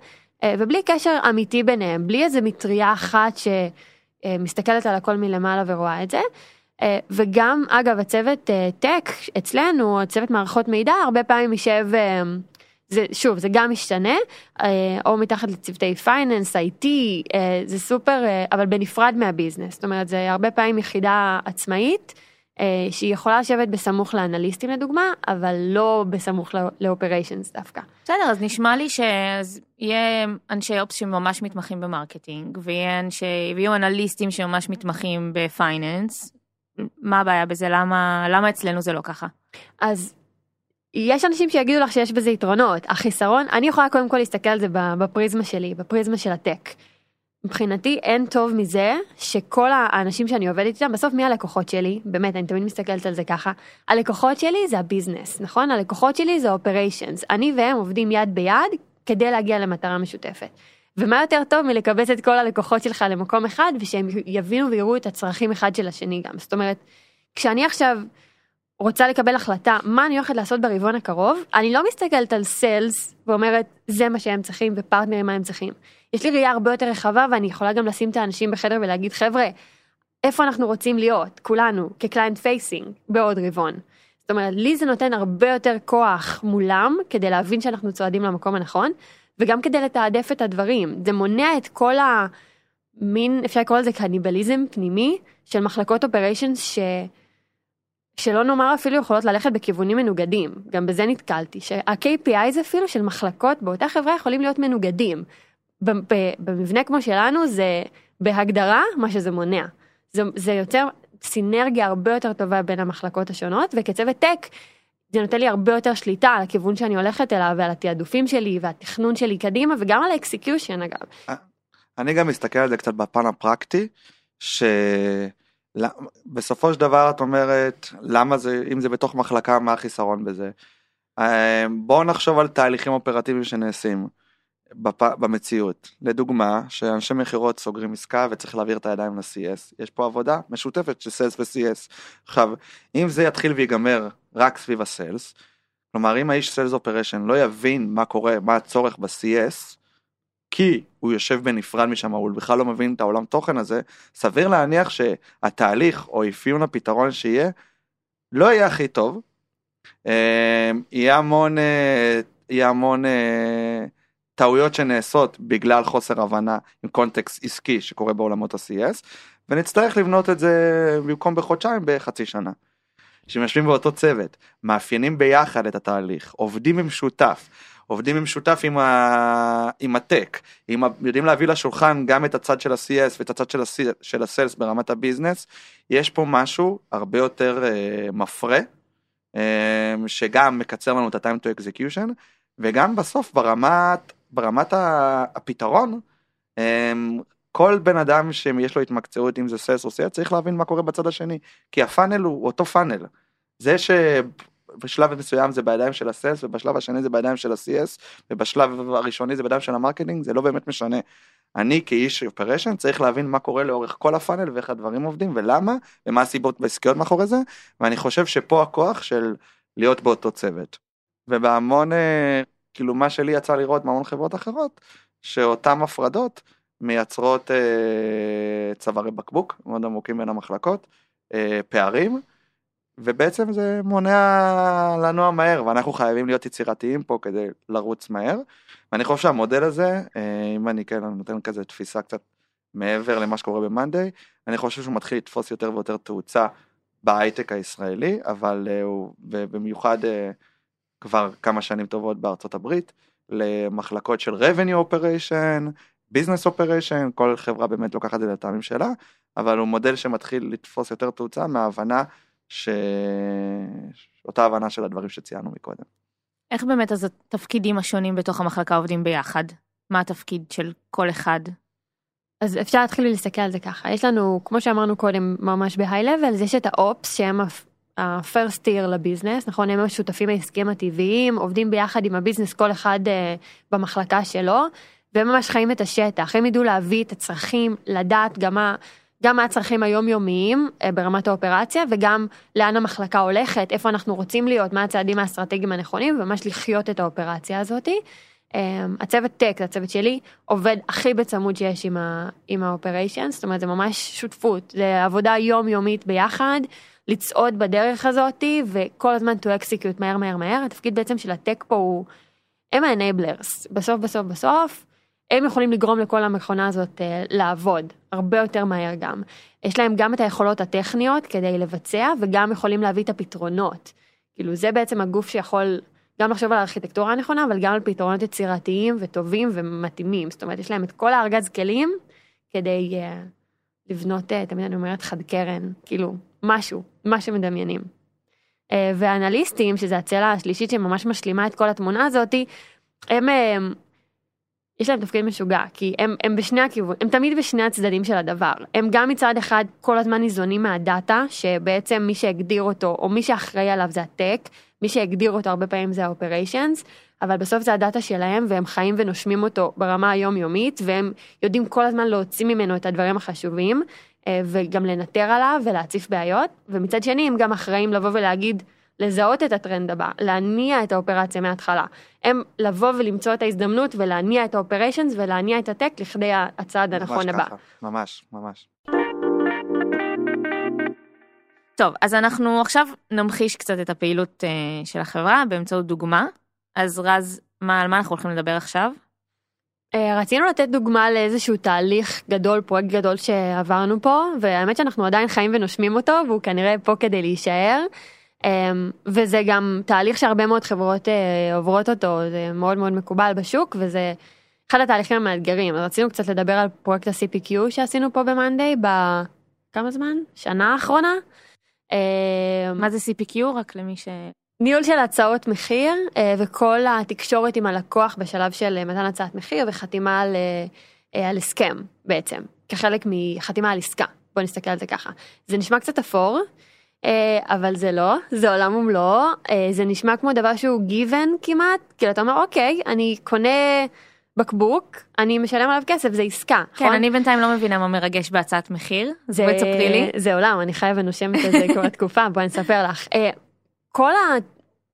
אה, ובלי קשר אמיתי ביניהם, בלי איזה מטריה אחת שמסתכלת על הכל מלמעלה ורואה את זה. אה, וגם אגב הצוות אה, tech אצלנו, הצוות מערכות מידע, הרבה פעמים יישב, אה, זה, שוב זה גם משתנה, אה, או מתחת לצוותי finance, אה, זה סופר, אה, אבל בנפרד מה business, זאת אומרת זה הרבה פעמים יחידה עצמאית. אה, שהיא יכולה לשבת בסמוך לאנליסטים לדוגמה, אבל לא בסמוך ל operations דווקא.
בסדר, אז נשמע לי שיהיה אנשי ops שממש מתמחים ב marketing, ויהיו אנליסטים שממש מתמחים ב finance. מה הבעיה בזה? למה, למה אצלנו זה לא ככה?
אז יש אנשים שיגידו לך שיש בזה יתרונות, החיסרון, אני יכולה קודם כל להסתכל על זה בפריזמה שלי, בפריזמה של ה tech. מבחינתי אין טוב מזה שכל האנשים שאני עובדת איתם, בסוף מי הלקוחות שלי? באמת, אני תמיד מסתכלת על זה ככה. הלקוחות שלי זה ה business, נכון? הלקוחות שלי זה operations. אני והם עובדים יד ביד כדי להגיע למטרה משותפת. ומה יותר טוב מלקבץ את כל הלקוחות שלך למקום אחד ושהם יבינו ויראו את הצרכים אחד של השני גם. זאת אומרת, כשאני עכשיו רוצה לקבל החלטה מה אני הולכת לעשות ברבעון הקרוב, אני לא מסתכלת על sales ואומרת זה מה שהם צריכים ופרטנרים מה הם צריכים. יש לי ראייה הרבה יותר רחבה ואני יכולה גם לשים את האנשים בחדר ולהגיד חבר'ה, איפה אנחנו רוצים להיות, כולנו, כ client facing, בעוד רבעון. זאת אומרת, לי זה נותן הרבה יותר כוח מולם כדי להבין שאנחנו צועדים למקום הנכון, וגם כדי לתעדף את הדברים. זה מונע את כל המין, אפשר לקרוא לזה קניבליזם פנימי של מחלקות operations ש... שלא נאמר אפילו יכולות ללכת בכיוונים מנוגדים, גם בזה נתקלתי, שה-KPIs אפילו של מחלקות באותה חברה יכולים להיות מנוגדים. במבנה כמו שלנו זה בהגדרה מה שזה מונע. זה, זה יוצר סינרגיה הרבה יותר טובה בין המחלקות השונות וכצוות tech זה נותן לי הרבה יותר שליטה על הכיוון שאני הולכת אליו ועל התעדופים שלי והתכנון שלי קדימה וגם על ה execution אגב.
אני גם מסתכל על זה קצת בפן הפרקטי, שבסופו של דבר את אומרת, למה זה, אם זה בתוך מחלקה, מה החיסרון בזה? אה, בואו נחשוב על תהליכים אופרטיביים שנעשים. בפ... במציאות. לדוגמה, שאנשי מכירות סוגרים עסקה וצריך להעביר את הידיים ל-CS. יש פה עבודה משותפת של sales ו-CS. עכשיו, אם זה יתחיל ויגמר רק סביב ה sales, כלומר אם האיש sales operation לא יבין מה קורה, מה הצורך ב-CS, כי הוא יושב בנפרד משם, הוא בכלל לא מבין את העולם תוכן הזה, סביר להניח שהתהליך או אפיון הפתרון שיהיה, לא יהיה הכי טוב. אה, יהיה המון, אה, יהיה המון אה, טעויות שנעשות בגלל חוסר הבנה עם קונטקסט עסקי שקורה בעולמות ה-CS, ונצטרך לבנות את זה במקום בחודשיים בחצי שנה. שהם באותו צוות, מאפיינים ביחד את התהליך, עובדים במשותף, עובדים במשותף עם, ה... עם הטק, עם ה... יודעים להביא לשולחן גם את הצד של ה-CS ואת הצד של, ה- של הסיילס ברמת הביזנס, יש פה משהו הרבה יותר uh, מפרה, uh, שגם מקצר לנו את ה-time to execution, וגם בסוף ברמת ברמת הפתרון, אמ, כל בן אדם שיש לו התמקצעות אם זה sales או sale צריך להבין מה קורה בצד השני כי ה funnel הוא אותו funnel. זה שבשלב מסוים זה בידיים של ה sales ובשלב השני זה בידיים של ה-CS ובשלב הראשוני זה בידיים של ה marketing זה לא באמת משנה. אני כאיש אופרשן צריך להבין מה קורה לאורך כל הפאנל ואיך הדברים עובדים ולמה ומה הסיבות בעסקיות מאחורי זה ואני חושב שפה הכוח של להיות באותו צוות. ובהמון אה, כאילו מה שלי יצא לראות מהמון חברות אחרות, שאותן הפרדות מייצרות אה, צווארי בקבוק מאוד עמוקים בין המחלקות, אה, פערים, ובעצם זה מונע לנוע מהר, ואנחנו חייבים להיות יצירתיים פה כדי לרוץ מהר. ואני חושב שהמודל הזה, אה, אם אני כן נותן כזה תפיסה קצת מעבר למה שקורה במאנדיי, אני חושב שהוא מתחיל לתפוס יותר ויותר תאוצה בהייטק הישראלי, אבל אה, הוא, במיוחד אה, כבר כמה שנים טובות בארצות הברית, למחלקות של revenue operation, business operation, כל חברה באמת לוקחת את זה לטעמים שלה, אבל הוא מודל שמתחיל לתפוס יותר תאוצה מההבנה ש... אותה הבנה של הדברים שציינו מקודם.
איך באמת אז התפקידים השונים בתוך המחלקה עובדים ביחד? מה התפקיד של כל אחד?
אז אפשר להתחיל להסתכל על זה ככה יש לנו כמו שאמרנו קודם ממש בהיי לבל יש את האופס שהם ה-first tier לביזנס, נכון? הם השותפים העסקיים הטבעיים, עובדים ביחד עם הביזנס כל אחד uh, במחלקה שלו, והם ממש חיים את השטח, הם ידעו להביא את הצרכים, לדעת גם מה, גם מה הצרכים היומיומיים uh, ברמת האופרציה, וגם לאן המחלקה הולכת, איפה אנחנו רוצים להיות, מה הצעדים האסטרטגיים הנכונים, וממש לחיות את האופרציה הזאתי. Um, הצוות טק, הצוות שלי, עובד הכי בצמוד שיש עם, ה, עם האופריישן, זאת אומרת זה ממש שותפות, זה עבודה יומיומית ביחד. לצעוד בדרך הזאתי וכל הזמן to execute מהר מהר מהר התפקיד בעצם של הטק פה הוא הם ה-enablers בסוף בסוף בסוף הם יכולים לגרום לכל המכונה הזאת uh, לעבוד הרבה יותר מהר גם. יש להם גם את היכולות הטכניות כדי לבצע וגם יכולים להביא את הפתרונות. כאילו זה בעצם הגוף שיכול גם לחשוב על הארכיטקטורה הנכונה אבל גם על פתרונות יצירתיים וטובים ומתאימים זאת אומרת יש להם את כל הארגז כלים כדי uh, לבנות uh, תמיד אני אומרת חד קרן כאילו משהו, מה שמדמיינים. אה, והאנליסטים, שזה הצלע השלישית שממש משלימה את כל התמונה הזאתי, הם, אה, יש להם תפקיד משוגע, כי הם, הם בשני הכיוון, הם תמיד בשני הצדדים של הדבר. הם גם מצד אחד כל הזמן ניזונים מהדאטה, שבעצם מי שהגדיר אותו, או מי שאחראי עליו זה הטק, מי שהגדיר אותו הרבה פעמים זה האופריישנס, אבל בסוף זה הדאטה שלהם, והם חיים ונושמים אותו ברמה היומיומית, והם יודעים כל הזמן להוציא ממנו את הדברים החשובים, וגם לנטר עליו ולהציף בעיות, ומצד שני הם גם אחראים לבוא ולהגיד, לזהות את הטרנד הבא, להניע את האופרציה מההתחלה. הם לבוא ולמצוא את ההזדמנות ולהניע את האופריישנס ולהניע את הטק לכדי הצעד הנכון
ממש
הבא.
ככה, ממש, ממש.
טוב, אז אנחנו עכשיו נמחיש קצת את הפעילות אה, של החברה באמצעות דוגמה. אז רז, מה, על מה אנחנו הולכים לדבר עכשיו?
אה, רצינו לתת דוגמה לאיזשהו תהליך גדול, פרויקט גדול שעברנו פה, והאמת שאנחנו עדיין חיים ונושמים אותו, והוא כנראה פה כדי להישאר. אמ, וזה גם תהליך שהרבה מאוד חברות אה, עוברות אותו, זה מאוד מאוד מקובל בשוק, וזה אחד התהליכים המאתגרים. אז רצינו קצת לדבר על פרויקט ה-CPQ שעשינו פה ב-Monday, בכמה זמן? שנה האחרונה.
מה זה CPQ? רק למי ש...
ניהול של הצעות מחיר אה, וכל התקשורת עם הלקוח בשלב של אה, מתן הצעת מחיר וחתימה על, אה, על הסכם בעצם, כחלק מחתימה על עסקה. בוא נסתכל על זה ככה. זה נשמע קצת אפור, אבל זה לא, זה עולם ומלואו, זה נשמע כמו דבר שהוא given כמעט, כאילו אתה אומר אוקיי, אני קונה בקבוק, אני משלם עליו כסף, זה עסקה,
כן,
נכון?
אני בינתיים לא מבינה מה מרגש בהצעת מחיר,
זה,
בואי תספרי לי.
זה עולם, אני חיה ונושמת על זה כבר תקופה, בואי נספר לך. כל ה...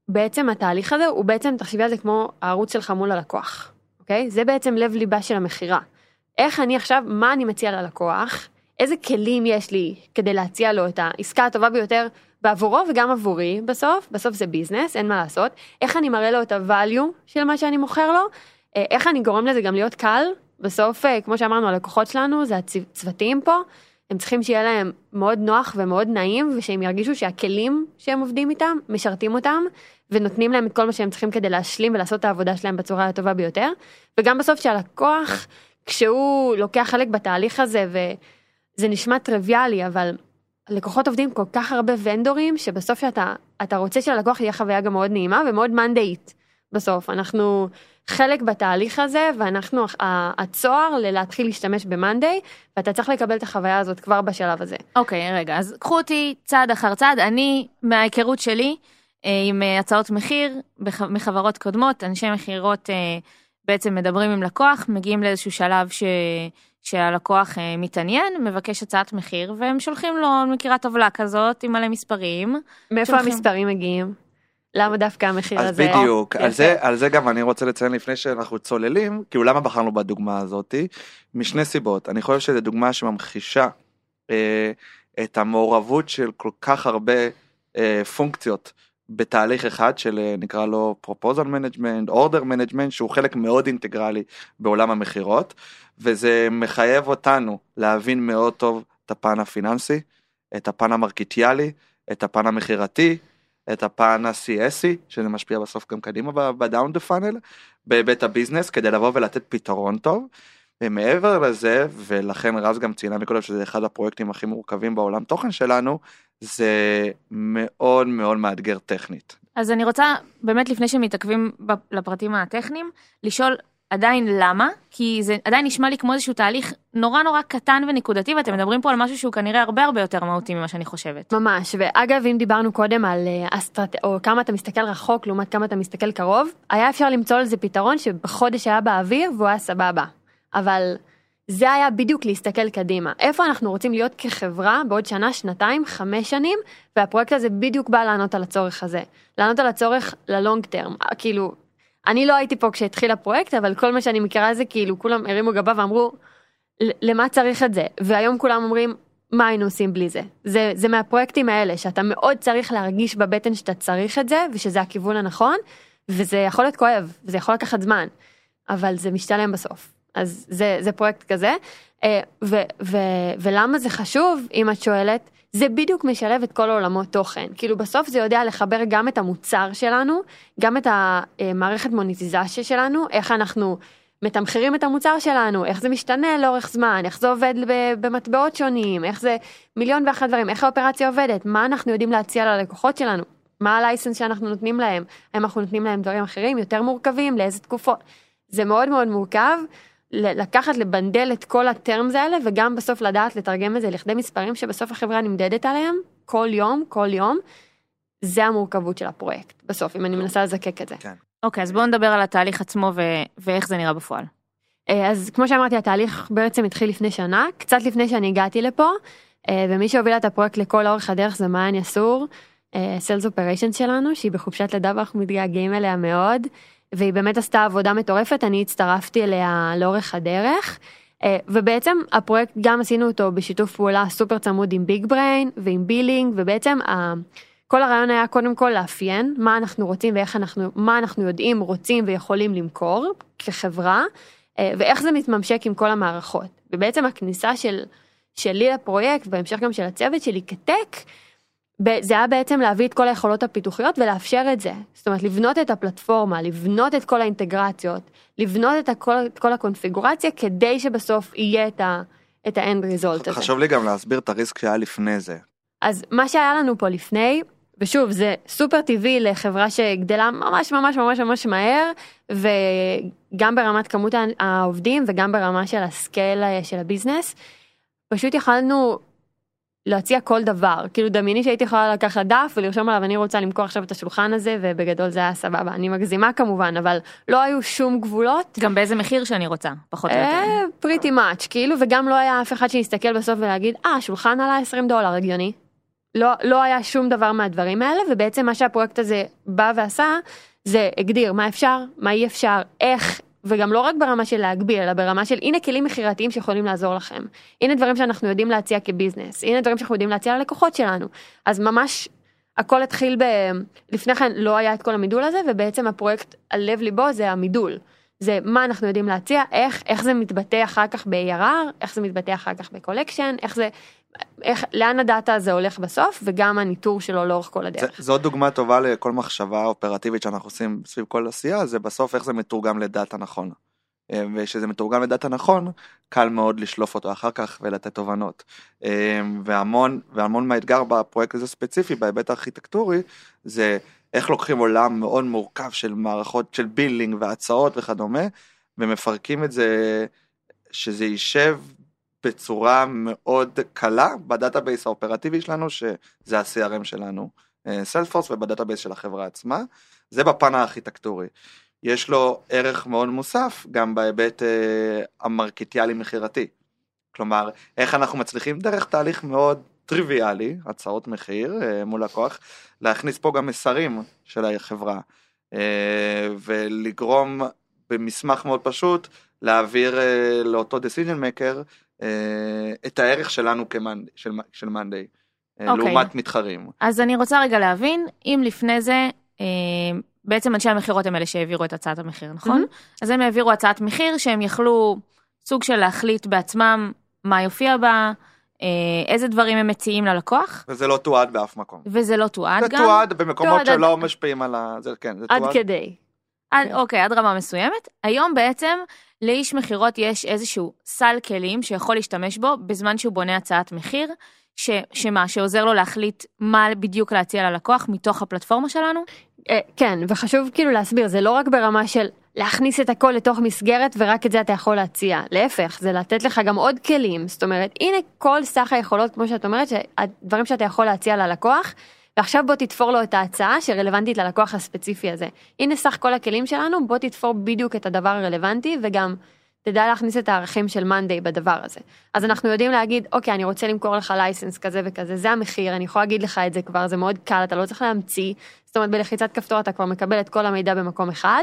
בעצם התהליך הזה הוא בעצם, תחשבי על זה כמו הערוץ שלך מול הלקוח, אוקיי? זה בעצם לב ליבה של המכירה. איך אני עכשיו, מה אני מציע ללקוח, איזה כלים יש לי כדי להציע לו את העסקה הטובה ביותר בעבורו וגם עבורי בסוף, בסוף זה ביזנס, אין מה לעשות, איך אני מראה לו את הvalue של מה שאני מוכר לו, אה, איך אני גורם לזה גם להיות קל, בסוף, אה, כמו שאמרנו, הלקוחות שלנו זה הצוותים פה, הם צריכים שיהיה להם מאוד נוח ומאוד נעים, ושהם ירגישו שהכלים שהם עובדים איתם, משרתים אותם, ונותנים להם את כל מה שהם צריכים כדי להשלים ולעשות את העבודה שלהם בצורה הטובה ביותר. וגם בסוף שהלקוח, כשהוא לוקח חלק בתהליך הזה, וזה נשמע טריוויאלי, אבל לקוחות עובדים כל כך הרבה ונדורים, שבסוף שאתה אתה רוצה שללקוח יהיה חוויה גם מאוד נעימה ומאוד מנדאית. בסוף אנחנו חלק בתהליך הזה ואנחנו הצוהר ללהתחיל להשתמש במאנדיי ואתה צריך לקבל את החוויה הזאת כבר בשלב הזה.
אוקיי, רגע, אז קחו אותי צעד אחר צעד. אני, מההיכרות שלי אה, עם אה, הצעות מחיר מחברות קודמות, אנשי מכירות אה, בעצם מדברים עם לקוח, מגיעים לאיזשהו שלב ש... שהלקוח מתעניין, מבקש הצעת מחיר, והם שולחים לו, אני מכירה טבלה כזאת עם מלא מספרים.
מאיפה
שולחים.
המספרים מגיעים? למה דווקא המחיר
אז
הזה?
בדיוק,
או,
על. זה, על זה גם אני רוצה לציין לפני שאנחנו צוללים, כאילו למה בחרנו בדוגמה הזאתי? משני סיבות. אני חושב שזו דוגמה שממחישה אה, את המעורבות של כל כך הרבה אה, פונקציות בתהליך אחד של אה, נקרא לו proposal management, order management, שהוא חלק מאוד אינטגרלי בעולם המכירות, וזה מחייב אותנו להבין מאוד טוב את הפן הפיננסי, את הפן המרקטיאלי, את הפן המכירתי, את הפן ה-CSI, שזה משפיע בסוף גם קדימה ב down the funnel, בהיבט ה business, כדי לבוא ולתת פתרון טוב. ומעבר לזה, ולכן רז גם ציינה מקודם שזה אחד הפרויקטים הכי מורכבים בעולם תוכן שלנו, זה מאוד מאוד מאתגר טכנית.
אז אני רוצה, באמת לפני שמתעכבים לפרטים הטכניים, לשאול עדיין למה, כי זה עדיין נשמע לי כמו איזשהו תהליך נורא נורא קטן ונקודתי, ואתם מדברים פה על משהו שהוא כנראה הרבה הרבה יותר מהותי ממה שאני חושבת.
ממש, ואגב אם דיברנו קודם על אה, אסטרט... או כמה אתה מסתכל רחוק לעומת כמה אתה מסתכל קרוב, היה אפשר למצוא לזה פתרון שבחודש היה באוויר והוא היה סבבה. אבל זה היה בדיוק להסתכל קדימה. איפה אנחנו רוצים להיות כחברה בעוד שנה, שנתיים, חמש שנים, והפרויקט הזה בדיוק בא לענות על הצורך הזה. לענות על הצורך ללונג טרם. כאילו, אני לא הייתי פה כשהתחיל הפרויקט, אבל כל מה שאני מכירה זה כאילו כולם הרימו גבה ואמרו, "ל- למה צריך את זה? והיום כולם אומרים, מה היינו עושים בלי זה? זה, זה מהפרויקטים האלה שאתה מאוד צריך להרגיש בבטן שאתה צריך את זה ושזה הכיוון הנכון וזה יכול להיות כואב וזה יכול לקחת זמן אבל זה משתלם בסוף אז זה, זה פרויקט כזה. אה, ו, ו, ולמה זה חשוב אם את שואלת? זה בדיוק משלב את כל העולמות תוכן. כאילו בסוף זה יודע לחבר גם את המוצר שלנו גם את המערכת מוניטיזציה שלנו איך אנחנו מתמחרים את המוצר שלנו, איך זה משתנה לאורך זמן, איך זה עובד במטבעות שונים, איך זה מיליון ואחת דברים, איך האופרציה עובדת, מה אנחנו יודעים להציע ללקוחות שלנו, מה הלייסנס שאנחנו נותנים להם, האם אנחנו נותנים להם דברים אחרים יותר מורכבים, לאיזה תקופות. זה מאוד מאוד מורכב לקחת, לבנדל את כל הטרמס האלה, וגם בסוף לדעת לתרגם את זה לכדי מספרים שבסוף החברה נמדדת עליהם, כל יום, כל יום. זה המורכבות של הפרויקט, בסוף, אם אני מנסה לזקק את זה.
אוקיי, אז בואו נדבר על התהליך עצמו ו... ואיך זה נראה בפועל.
אה, אז כמו שאמרתי, התהליך בעצם התחיל לפני שנה, קצת לפני שאני הגעתי לפה, אה, ומי שהובילה את הפרויקט לכל אורך הדרך זה מעיין יסור, sales operation שלנו, שהיא בחופשת לידה ואנחנו מתגעגעים אליה מאוד, והיא באמת עשתה עבודה מטורפת, אני הצטרפתי אליה לאורך הדרך. אה, ובעצם הפרויקט גם עשינו אותו בשיתוף פעולה סופר צמוד עם BigBrain ועם billing ובעצם ה- כל הרעיון היה קודם כל לאפיין מה אנחנו רוצים ואיך אנחנו מה אנחנו יודעים רוצים ויכולים למכור כחברה אה, ואיך זה מתממשק עם כל המערכות ובעצם הכניסה של שלי לפרויקט בהמשך גם של הצוות שלי כטק. זה היה בעצם להביא את כל היכולות הפיתוחיות ולאפשר את זה. זאת אומרת, לבנות את הפלטפורמה, לבנות את כל האינטגרציות, לבנות את, הכל, את כל הקונפיגורציה כדי שבסוף יהיה את ה- את האנד ריזולט הזה.
חשוב לי גם להסביר את הריסק שהיה לפני זה.
אז מה שהיה לנו פה לפני, ושוב, זה סופר טבעי לחברה שגדלה ממש ממש ממש ממש מהר, וגם ברמת כמות העובדים וגם ברמה של ה scale אה, של ה business, פשוט יכלנו להציע כל דבר. כאילו דמייני שהייתי יכולה לקחת דף ולרשום עליו אני רוצה למכור עכשיו את השולחן הזה, ובגדול זה היה סבבה. אני מגזימה כמובן, אבל לא היו שום גבולות.
גם באיזה מחיר שאני רוצה, פחות או יותר.
pretty much, כאילו, וגם לא היה אף אחד שיסתכל בסוף ולהגיד, אה, השולחן עלה 20 דולר, הגיוני. לא, לא היה שום דבר מהדברים האלה, ובעצם מה שהפרויקט הזה בא ועשה, זה הגדיר מה אפשר, מה אי אפשר, איך, וגם לא רק ברמה של להגביל, אלא ברמה של הנה כלים מכירתיים שיכולים לעזור לכם. הנה דברים שאנחנו יודעים להציע כ business, הנה דברים שאנחנו יודעים להציע ללקוחות שלנו. אז ממש הכל התחיל ב... לפני כן לא היה את כל המידול הזה, ובעצם הפרויקט, הלב ליבו זה המידול. זה מה אנחנו יודעים להציע, איך, איך זה מתבטא אחר כך ב-ARR, איך זה מתבטא אחר כך ב collection, איך זה, איך, לאן הדאטה הזה הולך בסוף, וגם הניטור שלו לאורך כל הדרך.
זו דוגמה טובה לכל מחשבה אופרטיבית שאנחנו עושים סביב כל עשייה, זה בסוף איך זה מתורגם לדאטה נכון. אה, וכשזה מתורגם לדאטה נכון, קל מאוד לשלוף אותו אחר כך ולתת תובנות. אה, והמון, והמון מהאתגר בפרויקט הזה ספציפי, בהיבט הארכיטקטורי, זה איך לוקחים עולם מאוד מורכב של מערכות של billing והצעות וכדומה, ומפרקים את זה, שזה יישב בצורה מאוד קלה ב database האופרטיבי שלנו, שזה ה-CRM שלנו, Salesforce, וב database של החברה עצמה. זה בפן הארכיטקטורי. יש לו ערך מאוד מוסף גם בהיבט אה, המרקטיאלי מכירתי. כלומר, איך אנחנו מצליחים דרך תהליך מאוד טריוויאלי, הצעות מחיר אה, מול לקוח, להכניס פה גם מסרים של החברה, אה, ולגרום במסמך מאוד פשוט להעביר אה, לאותו decision maker אה, את הערך שלנו כמאנד, של, של מאנדיי, אה,
אוקיי.
לעומת מתחרים.
אז אני רוצה רגע להבין, אם לפני זה, אה, בעצם אנשי המכירות הם אלה שהעבירו את הצעת המחיר, נכון? אז הם העבירו הצעת מחיר שהם יכלו סוג של להחליט בעצמם מה יופיע בה, אה, איזה דברים הם מציעים ללקוח,
וזה לא תועד באף מקום.
וזה לא תועד
זה
גם.
תועד במקומות
תועד עד-
שלא משפיעים על ה... זה כן, זה
עד
תועד.
כדי.
עד,
כן.
אוקיי, עד רמה מסוימת. היום בעצם לאיש מכירות יש איזשהו סל כלים שיכול להשתמש בו בזמן שהוא בונה הצעת מחיר, ש, שמה, שעוזר לו להחליט מה בדיוק להציע ללקוח מתוך הפלטפורמה שלנו.
אה, כן, וחשוב כאילו להסביר, זה לא רק ברמה של להכניס את הכל לתוך מסגרת ורק את זה אתה יכול להציע. להפך, זה לתת לך גם עוד כלים. זאת אומרת, הנה כל סך היכולות, כמו שאת אומרת, הדברים שאתה יכול להציע ללקוח, ועכשיו בוא תתפור לו את ההצעה שרלוונטית ללקוח הספציפי הזה. הנה סך כל הכלים שלנו, בוא תתפור בדיוק את הדבר הרלוונטי, וגם תדע להכניס את הערכים של monday בדבר הזה. אז אנחנו יודעים להגיד, אוקיי, אני רוצה למכור לך license כזה וכזה, זה המחיר, אני יכולה להגיד לך את זה כבר, זה מאוד קל, אתה לא צריך להמציא. זאת אומרת, בלחיצת כפתור אתה כבר מקבל את כל המידע במקום אחד,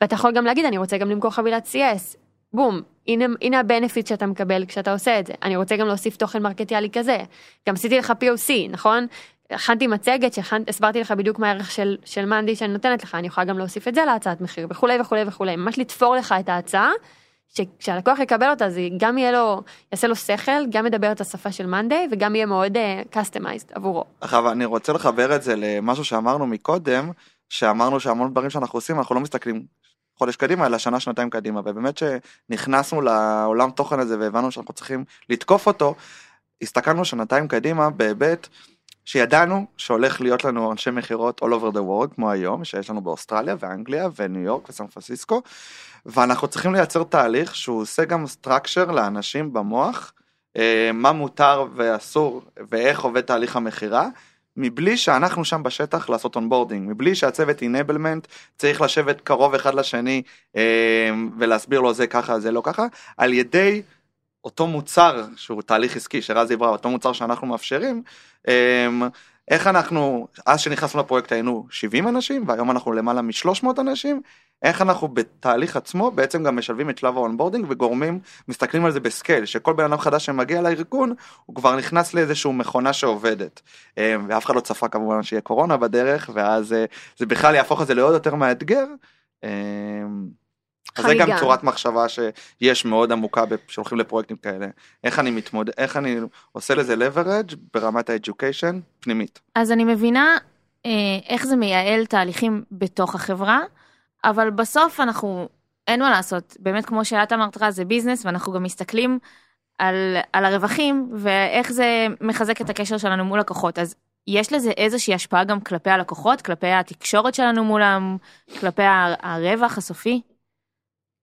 ואתה יכול גם להגיד, אני רוצה גם למכור חבילת CS. בום, הנה, הנה ה benefit שאתה מקבל כשאתה עושה את זה. אני רוצה גם להוסיף תוכן מרקטיאלי כזה. גם עשיתי לך POC, נכון? הכנתי מצגת שהסברתי לך בדיוק מה הערך של, של מאנדי שאני נותנת לך, אני יכולה גם להוסיף את זה להצעת מחיר וכולי וכולי וכולי, ממש לתפור לך את ההצעה, שכשהלקוח יקבל אותה זה גם יהיה לו, יעשה לו שכל, גם ידבר את השפה של מאנדי וגם יהיה מאוד uh, customized עבורו.
עכשיו אני רוצה לחבר את זה למשהו שאמרנו מקודם, שאמרנו שהמון דברים שאנחנו עושים אנחנו לא מסתכלים חודש קדימה אלא שנה שנתיים קדימה ובאמת שנכנסנו לעולם תוכן הזה והבנו שאנחנו צריכים לתקוף אותו, הסתכלנו שנתיים קדימה בהיבט שידענו שהולך להיות לנו אנשי מכירות all over the world כמו היום שיש לנו באוסטרליה ואנגליה וניו יורק וסן פרנסיסקו ואנחנו צריכים לייצר תהליך שהוא עושה גם structure לאנשים במוח אה, מה מותר ואסור ואיך עובד תהליך המכירה מבלי שאנחנו שם בשטח לעשות onboarding, מבלי שהצוות enablement צריך לשבת קרוב אחד לשני אה, ולהסביר לו זה ככה זה לא ככה, על ידי אותו מוצר שהוא תהליך עסקי שרז דיברה, אותו מוצר שאנחנו מאפשרים, אה, איך אנחנו, אז שנכנסנו לפרויקט היינו 70 אנשים והיום אנחנו למעלה מ-300 אנשים, איך אנחנו בתהליך עצמו בעצם גם משלבים את שלב ה onboarding וגורמים, מסתכלים על זה ב scale, שכל בן אדם חדש שמגיע לארגון הוא כבר נכנס לאיזושהי מכונה שעובדת. אה, ואף אחד לא צפה כמובן שיהיה קורונה בדרך ואז אה, זה בכלל יהפוך את זה לעוד יותר מאתגר. אז זה גם. צורת מחשבה שיש מאוד עמוקה שהולכים לפרויקטים כאלה. איך אני מתמודד, איך אני עושה לזה leverage ברמת ה-education פנימית.
אז אני מבינה אה, איך זה מייעל תהליכים בתוך החברה, אבל בסוף אנחנו, אין מה לעשות, באמת כמו שאת אמרת זה ביזנס, ואנחנו גם מסתכלים על, על הרווחים, ואיך זה מחזק את הקשר שלנו מול לקוחות. אז יש לזה איזושהי השפעה גם כלפי הלקוחות, כלפי התקשורת שלנו מולם, כלפי הרווח הסופי?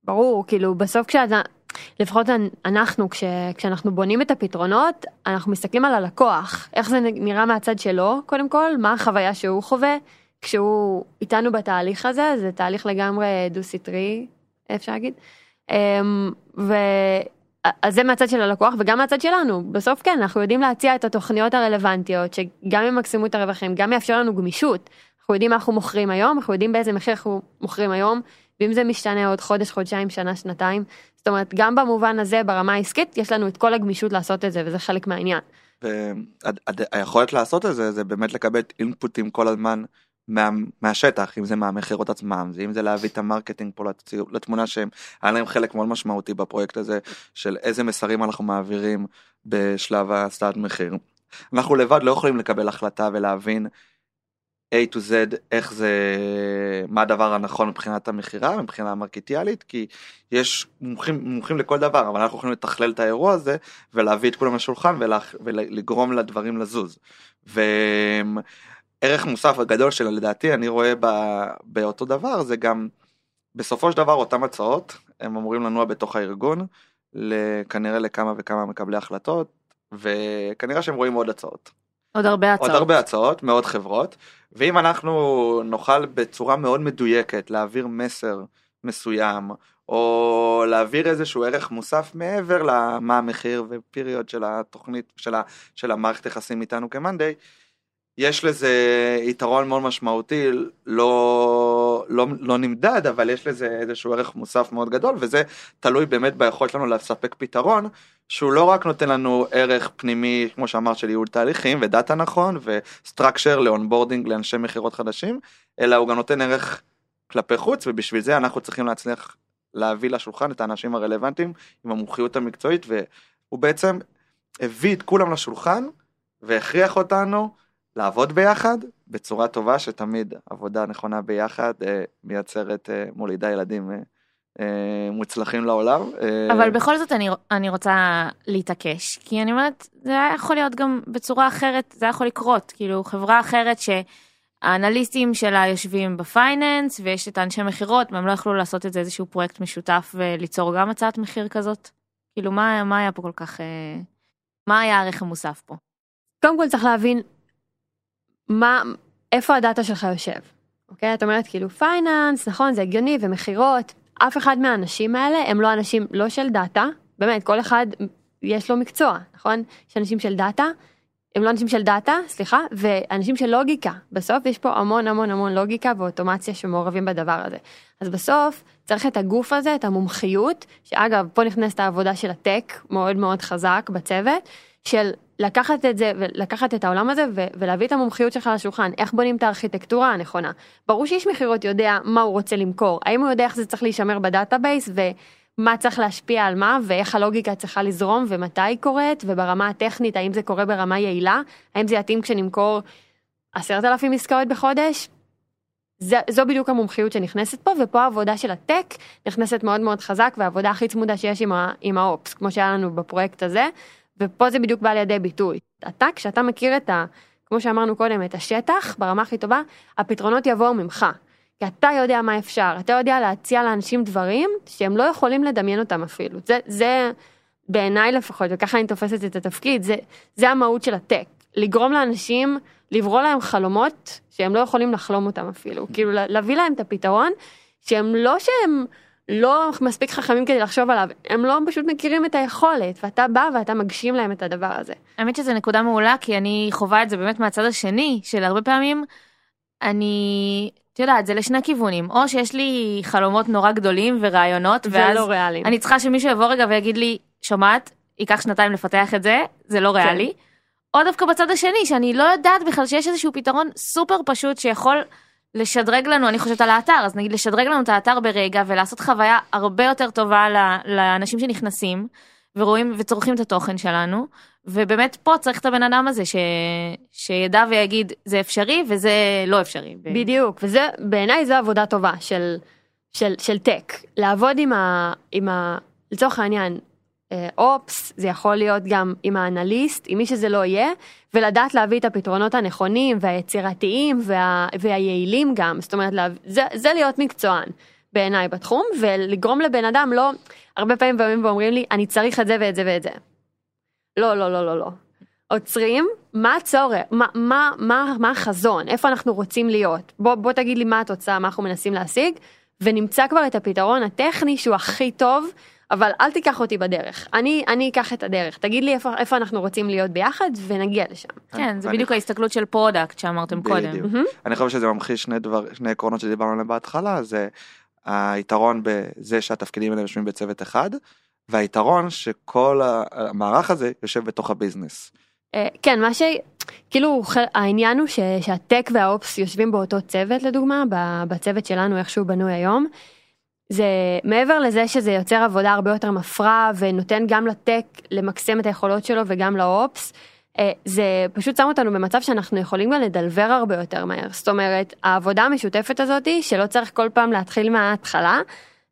ברור, כאילו בסוף כשאתה, לפחות אנחנו, כש, כשאנחנו בונים את הפתרונות, אנחנו מסתכלים על הלקוח, איך זה נראה מהצד שלו, קודם כל, מה החוויה שהוא חווה, כשהוא איתנו בתהליך הזה, זה תהליך לגמרי דו-סטרי, אפשר להגיד. אמ, ו... אז זה מהצד של הלקוח וגם מהצד שלנו. בסוף כן אנחנו יודעים להציע את התוכניות הרלוונטיות שגם ימקסמו את הרווחים גם יאפשר לנו גמישות. אנחנו יודעים מה אנחנו מוכרים היום אנחנו יודעים באיזה מחיר אנחנו מוכרים היום ואם זה משתנה עוד חודש חודשיים שנה שנתיים זאת אומרת גם במובן הזה ברמה העסקית יש לנו את כל הגמישות לעשות את זה וזה חלק מהעניין.
והיכולת לעשות את זה זה באמת לקבל אינפוטים כל הזמן מה, מהשטח אם זה מהמכירות עצמם זה אם זה להביא את ה marketing פה לתמונה שהם היה להם חלק מאוד משמעותי בפרויקט הזה של איזה מסרים אנחנו מעבירים בשלב הצעת מחיר. אנחנו לבד לא יכולים לקבל החלטה ולהבין A to Z איך זה מה הדבר הנכון מבחינת המכירה מבחינה מרקטיאלית כי יש מומחים מומחים לכל דבר אבל אנחנו יכולים לתכלל את האירוע הזה ולהביא את כולם לשולחן ולה, ולגרום לדברים לזוז. וערך מוסף הגדול שלו לדעתי אני רואה ב, באותו דבר זה גם בסופו של דבר אותם הצעות הם אמורים לנוע בתוך הארגון כנראה לכמה וכמה מקבלי החלטות וכנראה שהם רואים עוד הצעות.
עוד הרבה הצעות.
עוד הרבה הצעות, מאוד חברות, ואם אנחנו נוכל בצורה מאוד מדויקת להעביר מסר מסוים, או להעביר איזשהו ערך מוסף מעבר למה המחיר ופיריוד של התוכנית, של, ה, של המערכת יחסים איתנו כמאנדיי, יש לזה יתרון מאוד משמעותי, לא, לא, לא נמדד, אבל יש לזה איזשהו ערך מוסף מאוד גדול, וזה תלוי באמת ביכולת שלנו לספק פתרון, שהוא לא רק נותן לנו ערך פנימי, כמו שאמרת, של ייעול תהליכים ודאטה נכון, ו structure ל onboarding לאנשי מכירות חדשים, אלא הוא גם נותן ערך כלפי חוץ, ובשביל זה אנחנו צריכים להצליח להביא לשולחן את האנשים הרלוונטיים עם המומחיות המקצועית, והוא בעצם הביא את כולם לשולחן, והכריח אותנו לעבוד ביחד בצורה טובה שתמיד עבודה נכונה ביחד אה, מייצרת אה, מולידה ילדים אה, אה, מוצלחים לעולם. אה,
אבל בכל זאת אני, אני רוצה להתעקש, כי אני אומרת, זה היה יכול להיות גם בצורה אחרת, זה היה יכול לקרות, כאילו חברה אחרת שהאנליסטים שלה יושבים בפייננס ויש את האנשי מכירות והם לא יכלו לעשות את זה איזשהו פרויקט משותף וליצור גם הצעת מחיר כזאת. כאילו מה, מה היה פה כל כך, אה, מה היה הערך המוסף פה?
קודם כל צריך להבין מה, איפה הדאטה שלך יושב. אוקיי? את אומרת כאילו finance, נכון, זה הגיוני, ומכירות. אף אחד מהאנשים האלה הם לא אנשים לא של דאטה, באמת, כל אחד יש לו מקצוע, נכון? יש אנשים של דאטה, הם לא אנשים של דאטה, סליחה, ואנשים של לוגיקה. בסוף יש פה המון המון המון לוגיקה ואוטומציה שמעורבים בדבר הזה. אז בסוף צריך את הגוף הזה, את המומחיות, שאגב, פה נכנסת העבודה של ה tech מאוד מאוד חזק בצוות, של לקחת את זה ולקחת את העולם הזה ו- ולהביא את המומחיות שלך לשולחן איך בונים את הארכיטקטורה הנכונה. ברור שאיש מכירות יודע מה הוא רוצה למכור האם הוא יודע איך זה צריך להישמר ב database ומה צריך להשפיע על מה ואיך הלוגיקה צריכה לזרום ומתי היא קורית וברמה הטכנית האם זה קורה ברמה יעילה האם זה יתאים כשנמכור עשרת אלפים עסקאות בחודש. זה, זו בדיוק המומחיות שנכנסת פה ופה העבודה של ה tech נכנסת מאוד מאוד חזק והעבודה הכי צמודה שיש עם, ה, עם ה ops כמו שהיה לנו בפרויקט הזה ופה זה בדיוק בא לידי ביטוי. אתה כשאתה מכיר את כמו שאמרנו קודם, את השטח ברמה הכי טובה, הפתרונות יבואו ממך. כי אתה יודע מה אפשר, אתה יודע להציע לאנשים דברים שהם לא יכולים לדמיין אותם אפילו. זה, זה בעיניי לפחות, וככה אני תופסת את התפקיד, זה, זה המהות של הטק. לגרום לאנשים, לברוא להם חלומות שהם לא יכולים לחלום אותם אפילו. כאילו להביא להם את הפתרון, שהם לא שהם לא מספיק חכמים כדי לחשוב עליו, הם לא פשוט מכירים את היכולת, ואתה בא ואתה מגשים להם את הדבר הזה.
האמת שזו נקודה מעולה, כי אני חווה את זה באמת מהצד השני, של הרבה פעמים אני, את יודעת, זה לשני כיוונים, או שיש לי חלומות נורא גדולים ורעיונות, ואז
ולא ריאליים.
אני צריכה שמישהו יבוא רגע ויגיד לי, שומעת, ייקח שנתיים לפתח את זה, זה לא ריאלי. או דווקא בצד השני, שאני לא יודעת בכלל שיש איזשהו פתרון סופר פשוט שיכול לשדרג לנו, אני חושבת על האתר, אז נגיד לשדרג לנו את האתר ברגע ולעשות חוויה הרבה יותר טובה לאנשים שנכנסים ורואים וצורכים את התוכן שלנו, ובאמת פה צריך את הבן אדם הזה ש... שידע ויגיד זה אפשרי וזה לא אפשרי.
בדיוק, וזה, בעיניי זו עבודה טובה של, של, של טק. לעבוד עם ה... עם ה לצורך העניין, אופס, זה יכול להיות גם עם האנליסט, עם מי שזה לא יהיה, ולדעת להביא את הפתרונות הנכונים והיצירתיים וה, והיעילים גם, זאת אומרת, לה, זה, זה להיות מקצוען בעיניי בתחום, ולגרום לבן אדם לא, הרבה פעמים באים ואומרים לי, אני צריך את זה ואת זה ואת זה. לא, לא, לא, לא, לא. עוצרים, מה הצורך, מה, מה, מה, מה החזון, איפה אנחנו רוצים להיות, בוא, בוא תגיד לי מה התוצאה, מה אנחנו מנסים להשיג, ונמצא כבר את הפתרון הטכני שהוא הכי טוב, אבל אל תיקח אותי בדרך, אני, אני אקח את הדרך, תגיד לי איפה, איפה אנחנו רוצים להיות ביחד ונגיע לשם.
כן, זה בדיוק ההסתכלות של product שאמרתם קודם.
מהמם.
אני חושב שזה ממחיש שני דבר, שני עקרונות שדיברנו עליהם בהתחלה, זה היתרון בזה שהתפקידים האלה יושבים בצוות אחד, והיתרון שכל המערך הזה יושב בתוך הביזנס.
אה, כן, מה ש... כאילו העניין הוא ש, שהטק והאופס יושבים באותו צוות לדוגמה, בצוות שלנו איך שהוא בנוי היום. זה מעבר לזה שזה יוצר עבודה הרבה יותר מפרה ונותן גם לטק למקסם את היכולות שלו וגם לאופס. אה, זה פשוט שם אותנו במצב שאנחנו יכולים גם לדלבר הרבה יותר מהר. זאת אומרת, העבודה המשותפת הזאתי, שלא צריך כל פעם להתחיל מההתחלה,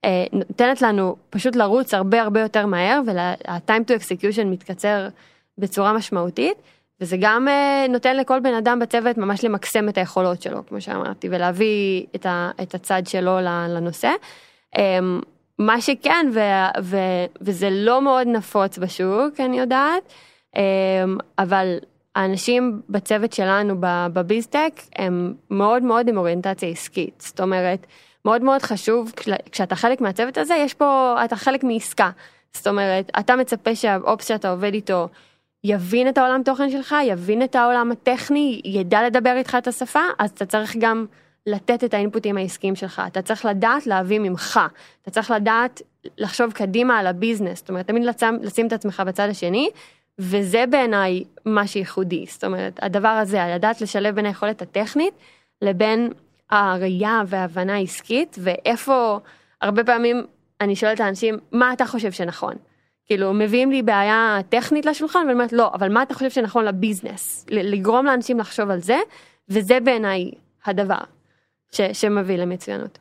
אה, נותנת לנו פשוט לרוץ הרבה הרבה יותר מהר וה-time to execution מתקצר בצורה משמעותית. וזה גם אה, נותן לכל בן אדם בצוות ממש למקסם את היכולות שלו, כמו שאמרתי, ולהביא את, ה, את הצד שלו לנושא. אה, מה שכן, ו, ו, וזה לא מאוד נפוץ בשוק, אני יודעת, אה, אבל האנשים בצוות שלנו בביזטק הם מאוד מאוד עם אוריינטציה עסקית. זאת אומרת, מאוד מאוד חשוב, כש- כשאתה חלק מהצוות הזה, יש פה, אתה חלק מעסקה. זאת אומרת, אתה מצפה שהאופס שאתה עובד איתו יבין את העולם תוכן שלך, יבין את העולם הטכני, ידע לדבר איתך את השפה, אז אתה צריך גם לתת את האינפוטים העסקיים שלך. אתה צריך לדעת להביא ממך. אתה צריך לדעת לחשוב קדימה על הביזנס. זאת אומרת, תמיד לצם, לשים את עצמך בצד השני, וזה בעיניי מה שייחודי. זאת אומרת, הדבר הזה, לדעת לשלב בין היכולת הטכנית לבין הראייה וההבנה העסקית, ואיפה, הרבה פעמים אני שואלת את האנשים, מה אתה חושב שנכון? כאילו, מביאים לי בעיה טכנית לשולחן, ואני אומרת, לא, אבל מה אתה חושב שנכון לביזנס? לגרום לאנשים לחשוב על זה, וזה בעיניי הדבר ש- שמביא למצוינות.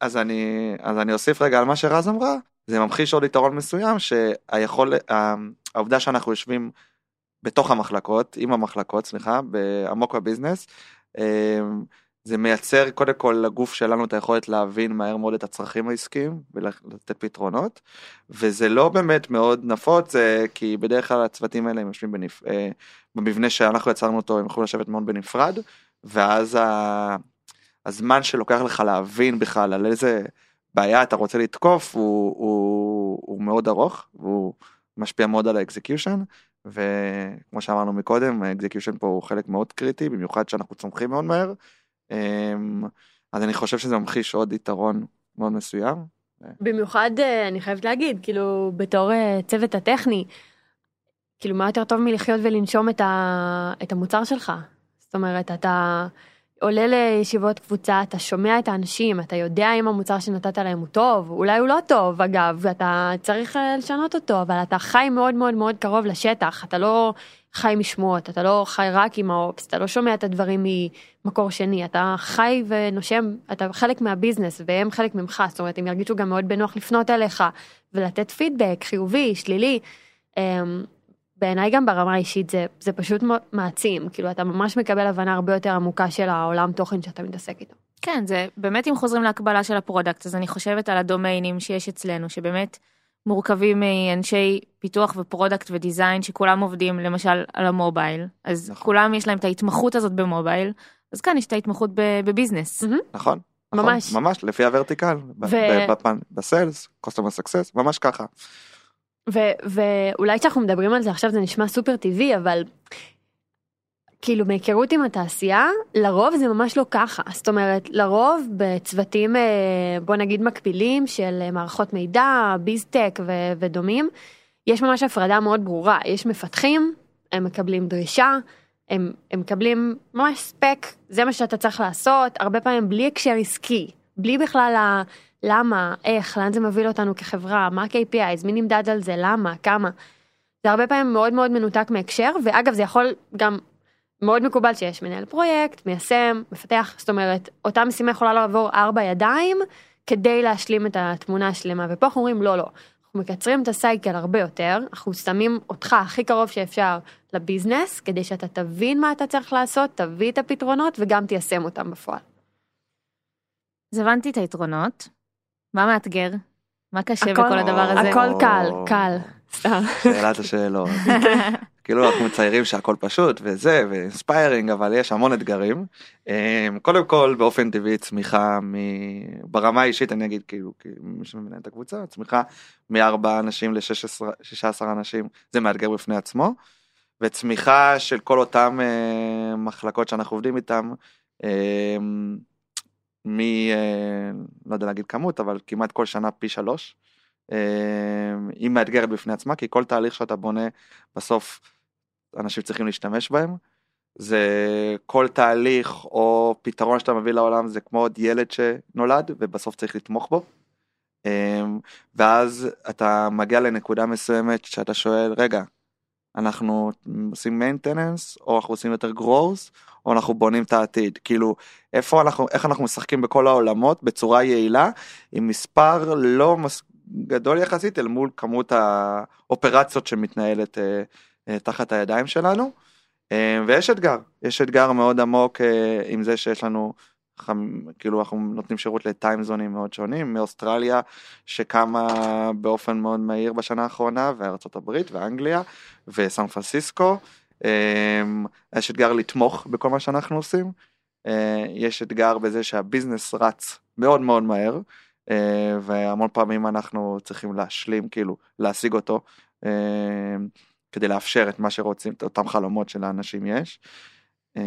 אז אני, אז אני אוסיף רגע על מה שרז אמרה, זה ממחיש עוד יתרון מסוים שהיכול, העובדה שאנחנו יושבים בתוך המחלקות, עם המחלקות, סליחה, בעמוק בביזנס, אמ, זה מייצר קודם כל לגוף שלנו את היכולת להבין מהר מאוד את הצרכים העסקיים ולתת פתרונות, וזה לא באמת מאוד נפוץ, אה, כי בדרך כלל הצוותים האלה הם יושבים בנפ... אה, במבנה שאנחנו יצרנו אותו, הם יכולים לשבת מאוד בנפרד, ואז. הזמן שלוקח לך להבין בכלל על איזה בעיה אתה רוצה לתקוף הוא, הוא, הוא מאוד ארוך והוא משפיע מאוד על ה execution וכמו שאמרנו מקודם ה execution פה הוא חלק מאוד קריטי במיוחד שאנחנו צומחים מאוד מהר אמ, אז אני חושב שזה ממחיש עוד יתרון מאוד מסוים.
במיוחד, אה, אני חייבת להגיד, כאילו, בתור אה, צוות הטכני, כאילו, מה יותר טוב מלחיות ולנשום את, ה, את המוצר שלך? זאת אומרת, אתה עולה לישיבות קבוצה, אתה שומע את האנשים, אתה יודע אם המוצר שנתת להם הוא טוב, אולי הוא לא טוב, אגב, ואתה צריך אה, לשנות אותו, אבל אתה חי מאוד מאוד מאוד קרוב לשטח, אתה לא חי משמועות, אתה לא חי רק עם האופס, אתה לא שומע את הדברים ממקור שני, אתה חי ונושם, אתה חלק מהביזנס והם חלק ממך, זאת אומרת, הם ירגישו גם מאוד בנוח לפנות אליך ולתת פידבק חיובי, שלילי. בעיניי גם ברמה האישית זה, זה פשוט מעצים, כאילו אתה ממש מקבל הבנה הרבה יותר עמוקה של העולם תוכן שאתה מתעסק איתו.
כן, זה באמת אם חוזרים להקבלה של ה product, אז אני חושבת על הדומיינים שיש אצלנו, שבאמת מורכבים מאנשי פיתוח ו product ו design, שכולם עובדים למשל על ה mobile, אז
נכון.
כולם יש להם את ההתמחות הזאת ב mobile, אז כאן יש את ההתמחות ב business.
מהמם.
נכון. נכון,
ממש.
ממש לפי ה vertical,
ו-
בפן- ב sales, customer success, ממש ככה.
ואולי כשאנחנו מדברים על זה עכשיו זה נשמע סופר טבעי, אבל כאילו מהיכרות עם התעשייה, לרוב זה ממש לא ככה. זאת אומרת, לרוב בצוותים, אה, בוא נגיד מקבילים של אה, מערכות מידע, biztech ו- ודומים, יש ממש הפרדה מאוד ברורה. יש מפתחים, הם מקבלים דרישה, הם, הם מקבלים ממש ספק, זה מה שאתה צריך לעשות, הרבה פעמים בלי הקשר עסקי, בלי בכלל ה... למה, איך, לאן זה מוביל אותנו כחברה, מה ה-KPIs, מי נמדד על זה, למה, כמה. זה הרבה פעמים מאוד מאוד מנותק מהקשר, ואגב זה יכול גם מאוד מקובל שיש מנהל פרויקט, מיישם, מפתח, זאת אומרת, אותה משימה יכולה לעבור ארבע ידיים כדי להשלים את התמונה השלמה, ופה אנחנו אומרים לא, לא. אנחנו מקצרים את הסייקל הרבה יותר, אנחנו שמים אותך הכי קרוב שאפשר לביזנס, כדי שאתה תבין מה אתה צריך לעשות, תביא את הפתרונות וגם תיישם אותם בפועל.
אז הבנתי את היתרונות, מה מאתגר? מה קשה
הכל-
בכל הדבר הזה?
הכל קל. קל.
שאלת השאלות. כאילו אנחנו מציירים שהכל פשוט וזה ואינספיירינג אבל יש המון אתגרים. אמ, קודם כל באופן טבעי צמיחה מ... ברמה האישית אני אגיד כאילו כי מי שמנהל את הקבוצה צמיחה מארבעה אנשים ל-16 אנשים זה מאתגר בפני עצמו. וצמיחה של כל אותם אה, מחלקות שאנחנו עובדים איתם. מ... אה, לא יודע להגיד כמות אבל כמעט כל שנה פי שלוש. אה, היא מאתגרת בפני עצמה כי כל תהליך שאתה בונה בסוף אנשים צריכים להשתמש בהם. זה כל תהליך או פתרון שאתה מביא לעולם זה כמו עוד ילד שנולד ובסוף צריך לתמוך בו. אה, ואז אתה מגיע לנקודה מסוימת שאתה שואל רגע אנחנו עושים maintenance או אנחנו עושים יותר growth או אנחנו בונים את העתיד כאילו איפה אנחנו איך אנחנו משחקים בכל העולמות בצורה יעילה עם מספר לא מס... גדול יחסית אל מול כמות האופרציות שמתנהלת אה, אה, תחת הידיים שלנו. אה, ויש אתגר, יש אתגר מאוד עמוק אה, עם זה שיש לנו. כאילו אנחנו נותנים שירות לטיימזונים מאוד שונים, מאוסטרליה שקמה באופן מאוד מהיר בשנה האחרונה, וארצות הברית ואנגליה וסן פרנסיסקו. אה, יש אתגר לתמוך בכל מה שאנחנו עושים. אה, יש אתגר בזה שהביזנס רץ מאוד מאוד מהר. אה, והמון פעמים אנחנו צריכים להשלים כאילו להשיג אותו אה, כדי לאפשר את מה שרוצים את אותם חלומות שלאנשים יש. אה,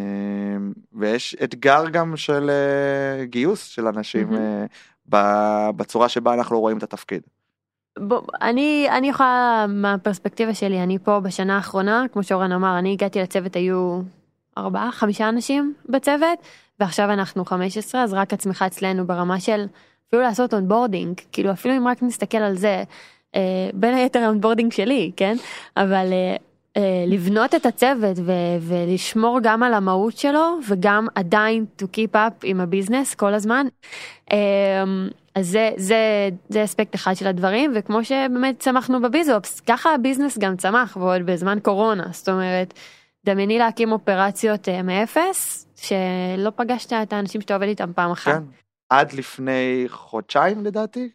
ויש אתגר גם של אה, גיוס של אנשים. אה, בצורה שבה אנחנו רואים את התפקיד.
בוא, אני, אני יכולה מהפרספקטיבה שלי, אני פה בשנה האחרונה, כמו שאורן אמר, אני הגעתי לצוות, היו ארבעה, חמישה אנשים בצוות, ועכשיו אנחנו 15, אז רק הצמיחה אצלנו ברמה של אפילו לעשות onboarding, כאילו אפילו אם רק נסתכל על זה, אה, בין היתר ה onboarding שלי, כן? אבל אה, לבנות את הצוות ו- ולשמור גם על המהות שלו, וגם עדיין to keep up עם ה business כל הזמן. אה, אז זה, זה, זה אספקט אחד של הדברים, וכמו שבאמת צמחנו ב bizops, ככה ה business גם צמח, ועוד בזמן קורונה, זאת אומרת, דמייני להקים אופרציות אה, מאפס, שלא פגשת את האנשים שאתה עובד איתם פעם אחת.
כן. עד לפני חודשיים לדעתי.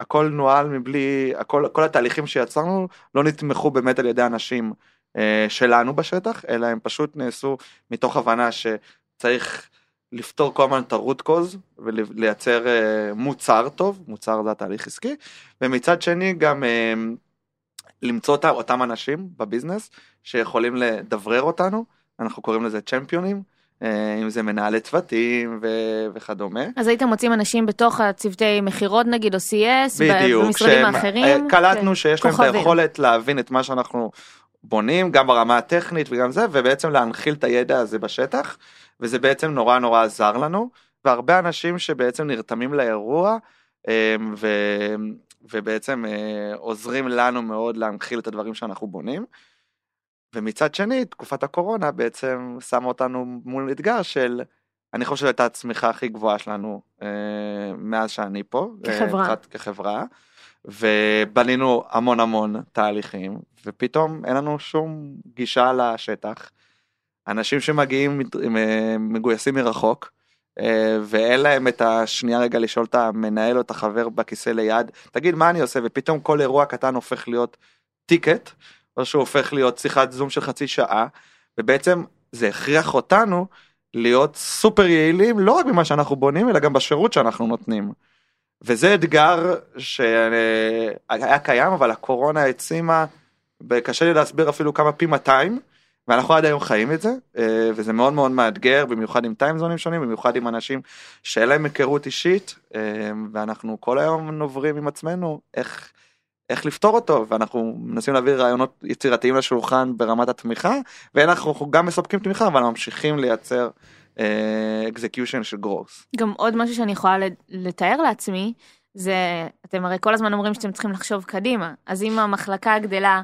הכל נוהל מבלי, הכל, כל התהליכים שיצרנו לא נתמכו באמת על ידי אנשים אה, שלנו בשטח, אלא הם פשוט נעשו מתוך הבנה שצריך לפתור כל הזמן את הרוט קוז ולייצר אה, מוצר טוב, מוצר זה התהליך עסקי, ומצד שני גם אה, למצוא אותם, אותם אנשים בביזנס שיכולים לדברר אותנו, אנחנו קוראים לזה צ'מפיונים, אם זה מנהלי צוותים ו- וכדומה.
אז הייתם מוצאים אנשים בתוך הצוותי מכירות נגיד או CS,
בדיוק,
במשרדים
שהם-
האחרים?
אה, קלטנו
כן.
שיש להם את
כוכבים.
היכולת להבין את מה שאנחנו בונים, גם ברמה הטכנית וגם זה, ובעצם להנחיל את הידע הזה בשטח, וזה בעצם נורא נורא עזר לנו, והרבה אנשים שבעצם נרתמים לאירוע, אה, ו... ובעצם אה, עוזרים לנו מאוד להנחיל את הדברים שאנחנו בונים. ומצד שני, תקופת הקורונה בעצם שמה אותנו מול אתגר של, אני חושב שזו הייתה הצמיחה הכי גבוהה שלנו אה, מאז שאני פה. אה,
כחברה.
התחלת- כחברה. ובנינו המון המון תהליכים, ופתאום אין לנו שום גישה לשטח. אנשים שמגיעים אה, מגויסים מרחוק, אה, ואין להם את השנייה רגע לשאול את המנהל או את החבר בכיסא ליד, תגיד מה אני עושה, ופתאום כל אירוע קטן הופך להיות טיקט, או שהוא הופך להיות שיחת זום של חצי שעה, ובעצם זה הכריח אותנו להיות סופר יעילים לא רק במה שאנחנו בונים אלא גם בשירות שאנחנו נותנים. וזה אתגר שהיה קיים אבל הקורונה העצימה, קשה לי להסביר אפילו כמה פי 200 ואנחנו עד היום חיים את זה וזה מאוד מאוד מאתגר במיוחד עם טיימזונים שונים במיוחד עם אנשים שאין להם היכרות אישית ואנחנו כל היום נוברים עם עצמנו איך איך לפתור אותו ואנחנו מנסים להביא רעיונות יצירתיים לשולחן ברמת התמיכה ואנחנו גם מספקים תמיכה אבל ממשיכים לייצר אקזקיושן uh, של גרוס.
גם עוד משהו שאני יכולה לתאר לעצמי זה אתם הרי כל הזמן אומרים שאתם צריכים לחשוב קדימה אז אם המחלקה גדלה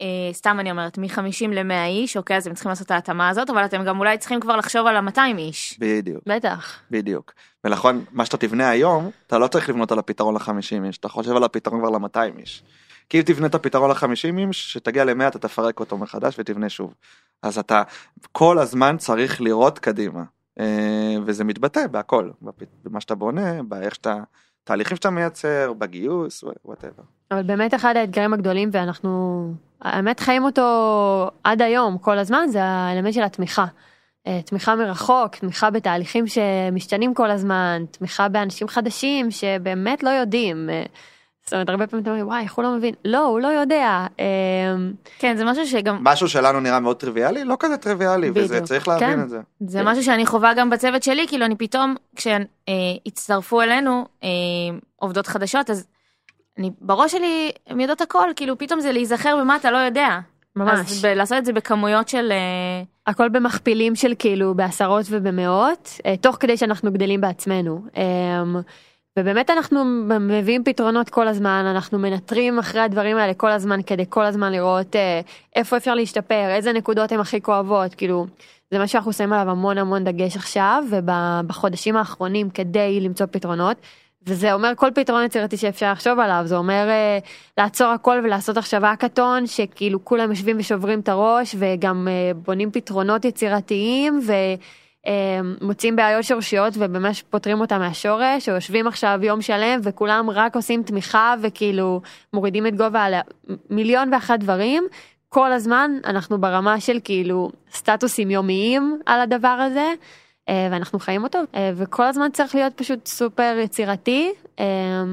אה, סתם אני אומרת מ-50 ל-100 איש אוקיי אז הם צריכים לעשות את ההתאמה הזאת אבל אתם גם אולי צריכים כבר לחשוב על ה-200 איש.
בדיוק.
בטח.
בדיוק. ונכון מה שאתה תבנה היום אתה לא צריך לבנות על הפתרון ל-50 איש אתה חושב על הפתרון כבר ל-200 איש. כי אם תבנה את הפתרון ל-50 איש שתגיע ל-100 אתה תפרק אותו מחדש ותבנה שוב. אז אתה כל הזמן צריך לראות קדימה אה, וזה מתבטא בהכל במה שאתה בונה באיך שאתה תהליכים שאתה מייצר בגיוס whatever.
אבל באמת אחד האתגרים הגדולים ואנחנו האמת חיים אותו עד היום כל הזמן זה האלמנט של התמיכה. אה, תמיכה מרחוק, תמיכה בתהליכים שמשתנים כל הזמן, תמיכה באנשים חדשים שבאמת לא יודעים. אה, זאת אומרת הרבה פעמים אתה אומר וואי איך הוא לא מבין לא הוא לא יודע אה,
כן זה משהו שגם
משהו שלנו נראה מאוד טריוויאלי לא כזה טריוויאלי
בדיוק.
וזה צריך להבין
כן.
את זה.
זה משהו שאני חווה גם בצוות שלי כאילו אני פתאום כשהצטרפו אלינו אה, עובדות חדשות אז אני בראש שלי הם יודעות הכל כאילו פתאום זה להיזכר במה אתה לא יודע.
ממש.
אז ב- לעשות את זה בכמויות של אה,
הכל במכפילים של כאילו בעשרות ובמאות אה, תוך כדי שאנחנו גדלים בעצמנו. אה, ובאמת אנחנו מביאים פתרונות כל הזמן אנחנו מנטרים אחרי הדברים האלה כל הזמן כדי כל הזמן לראות אה, איפה אפשר להשתפר איזה נקודות הן הכי כואבות כאילו זה מה שאנחנו שמים עליו המון המון דגש עכשיו ובחודשים האחרונים כדי למצוא פתרונות. וזה אומר כל פתרון יצירתי שאפשר לחשוב עליו זה אומר uh, לעצור הכל ולעשות עכשיו האקתון שכאילו כולם יושבים ושוברים את הראש וגם uh, בונים פתרונות יצירתיים ומוצאים בעיות שורשיות ובאמת פותרים אותם מהשורש או יושבים עכשיו יום שלם וכולם רק עושים תמיכה וכאילו מורידים את גובה על מיליון ואחת דברים כל הזמן אנחנו ברמה של כאילו סטטוסים יומיים על הדבר הזה. אה, ואנחנו חיים אותו אה, וכל הזמן צריך להיות פשוט סופר יצירתי אה,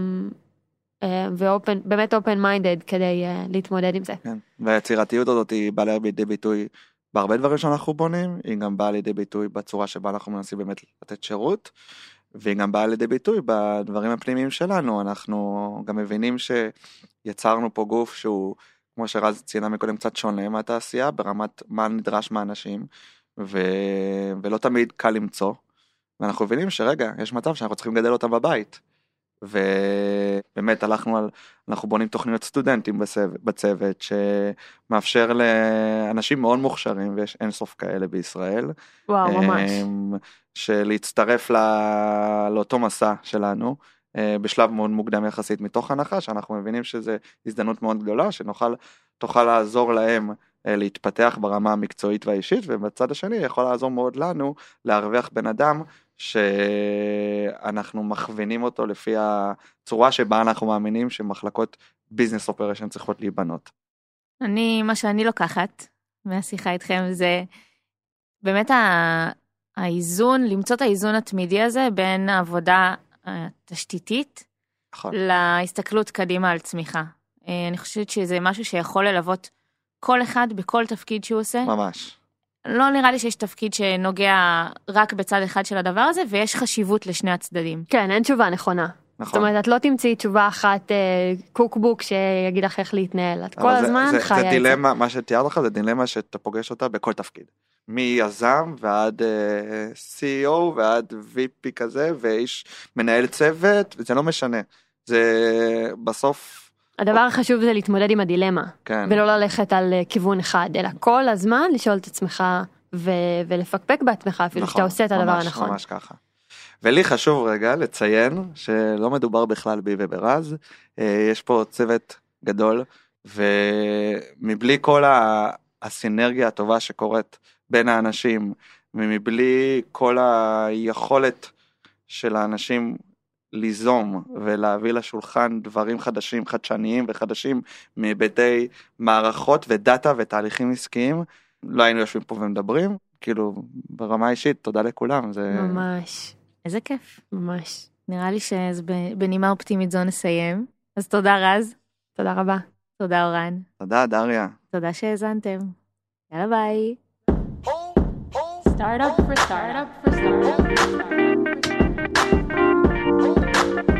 ואופן באמת אופן מיינדד כדי להתמודד עם זה.
כן. והיצירתיות הזאת היא באה לידי ביטוי בהרבה דברים שאנחנו בונים היא גם באה לידי ביטוי בצורה שבה אנחנו מנסים באמת לתת שירות. והיא גם באה לידי ביטוי בדברים הפנימיים שלנו אנחנו גם מבינים שיצרנו פה גוף שהוא כמו שרז ציינה מקודם קצת שונה מהתעשייה ברמת מה נדרש מאנשים ו... ולא תמיד קל למצוא. ואנחנו מבינים שרגע יש מצב שאנחנו צריכים לגדל אותם בבית. ובאמת הלכנו על אנחנו בונים תוכניות סטודנטים בצוות, בצוות שמאפשר לאנשים מאוד מוכשרים ויש אינסוף כאלה בישראל.
וואו ממש.
אמ, שלהצטרף לא... לאותו מסע שלנו אה, בשלב מאוד מוקדם יחסית מתוך הנחה שאנחנו מבינים שזה הזדמנות מאוד גדולה שנוכל תוכל לעזור להם אה, להתפתח ברמה המקצועית והאישית ובצד השני יכול לעזור מאוד לנו להרוויח בן אדם שאנחנו מכווינים אותו לפי הצורה שבה אנחנו מאמינים שמחלקות ביזנס אופרשן צריכות להיבנות.
אני מה שאני לוקחת מהשיחה איתכם זה באמת האיזון למצוא את האיזון התמידי הזה בין העבודה התשתיתית
נכון.
להסתכלות קדימה על צמיחה. אה, אני חושבת שזה משהו שיכול ללוות כל אחד בכל תפקיד שהוא עושה.
ממש.
לא נראה לי שיש תפקיד שנוגע רק בצד אחד של הדבר הזה ויש חשיבות לשני הצדדים.
כן אין תשובה נכונה.
נכון.
זאת אומרת את לא תמצאי תשובה אחת אה, קוקבוק שיגיד לך איך להתנהל את כל
זה-
הזמן
זה,
חיה
זה
את זה.
דילמה מה שתיארת לך זה דילמה שאתה פוגש אותה בכל תפקיד. מיזם ועד uh, CEO ועד VP כזה ואיש מנהל צוות זה לא משנה זה בסוף
הדבר החשוב זה להתמודד עם הדילמה
כן
ולא ללכת על אה, כיוון אחד אלא כל הזמן לשאול את עצמך ו- ולפקפק בעצמך אפילו
נכון,
שאתה עושה את הדבר
ממש,
הנכון.
ממש ככה. ולי חשוב רגע לציין שלא מדובר בכלל בי וברז, אה, יש פה צוות גדול, ומבלי כל ה- הסינרגיה הטובה שקורית בין האנשים, ומבלי כל היכולת של האנשים ליזום ולהביא לשולחן דברים חדשים, חדשניים וחדשים מהיבטי מערכות ודאטה ותהליכים עסקיים, לא היינו יושבים פה ומדברים, כאילו ברמה האישית, תודה לכולם, זה...
ממש,
איזה כיף.
ממש.
נראה לי שבנימה אופטימית זו נסיים. אז תודה רז,
תודה רבה.
תודה אורן,
תודה דריה.
תודה שהאזנתם. יאללה ביי.
Startup for startup for startup. Thank you.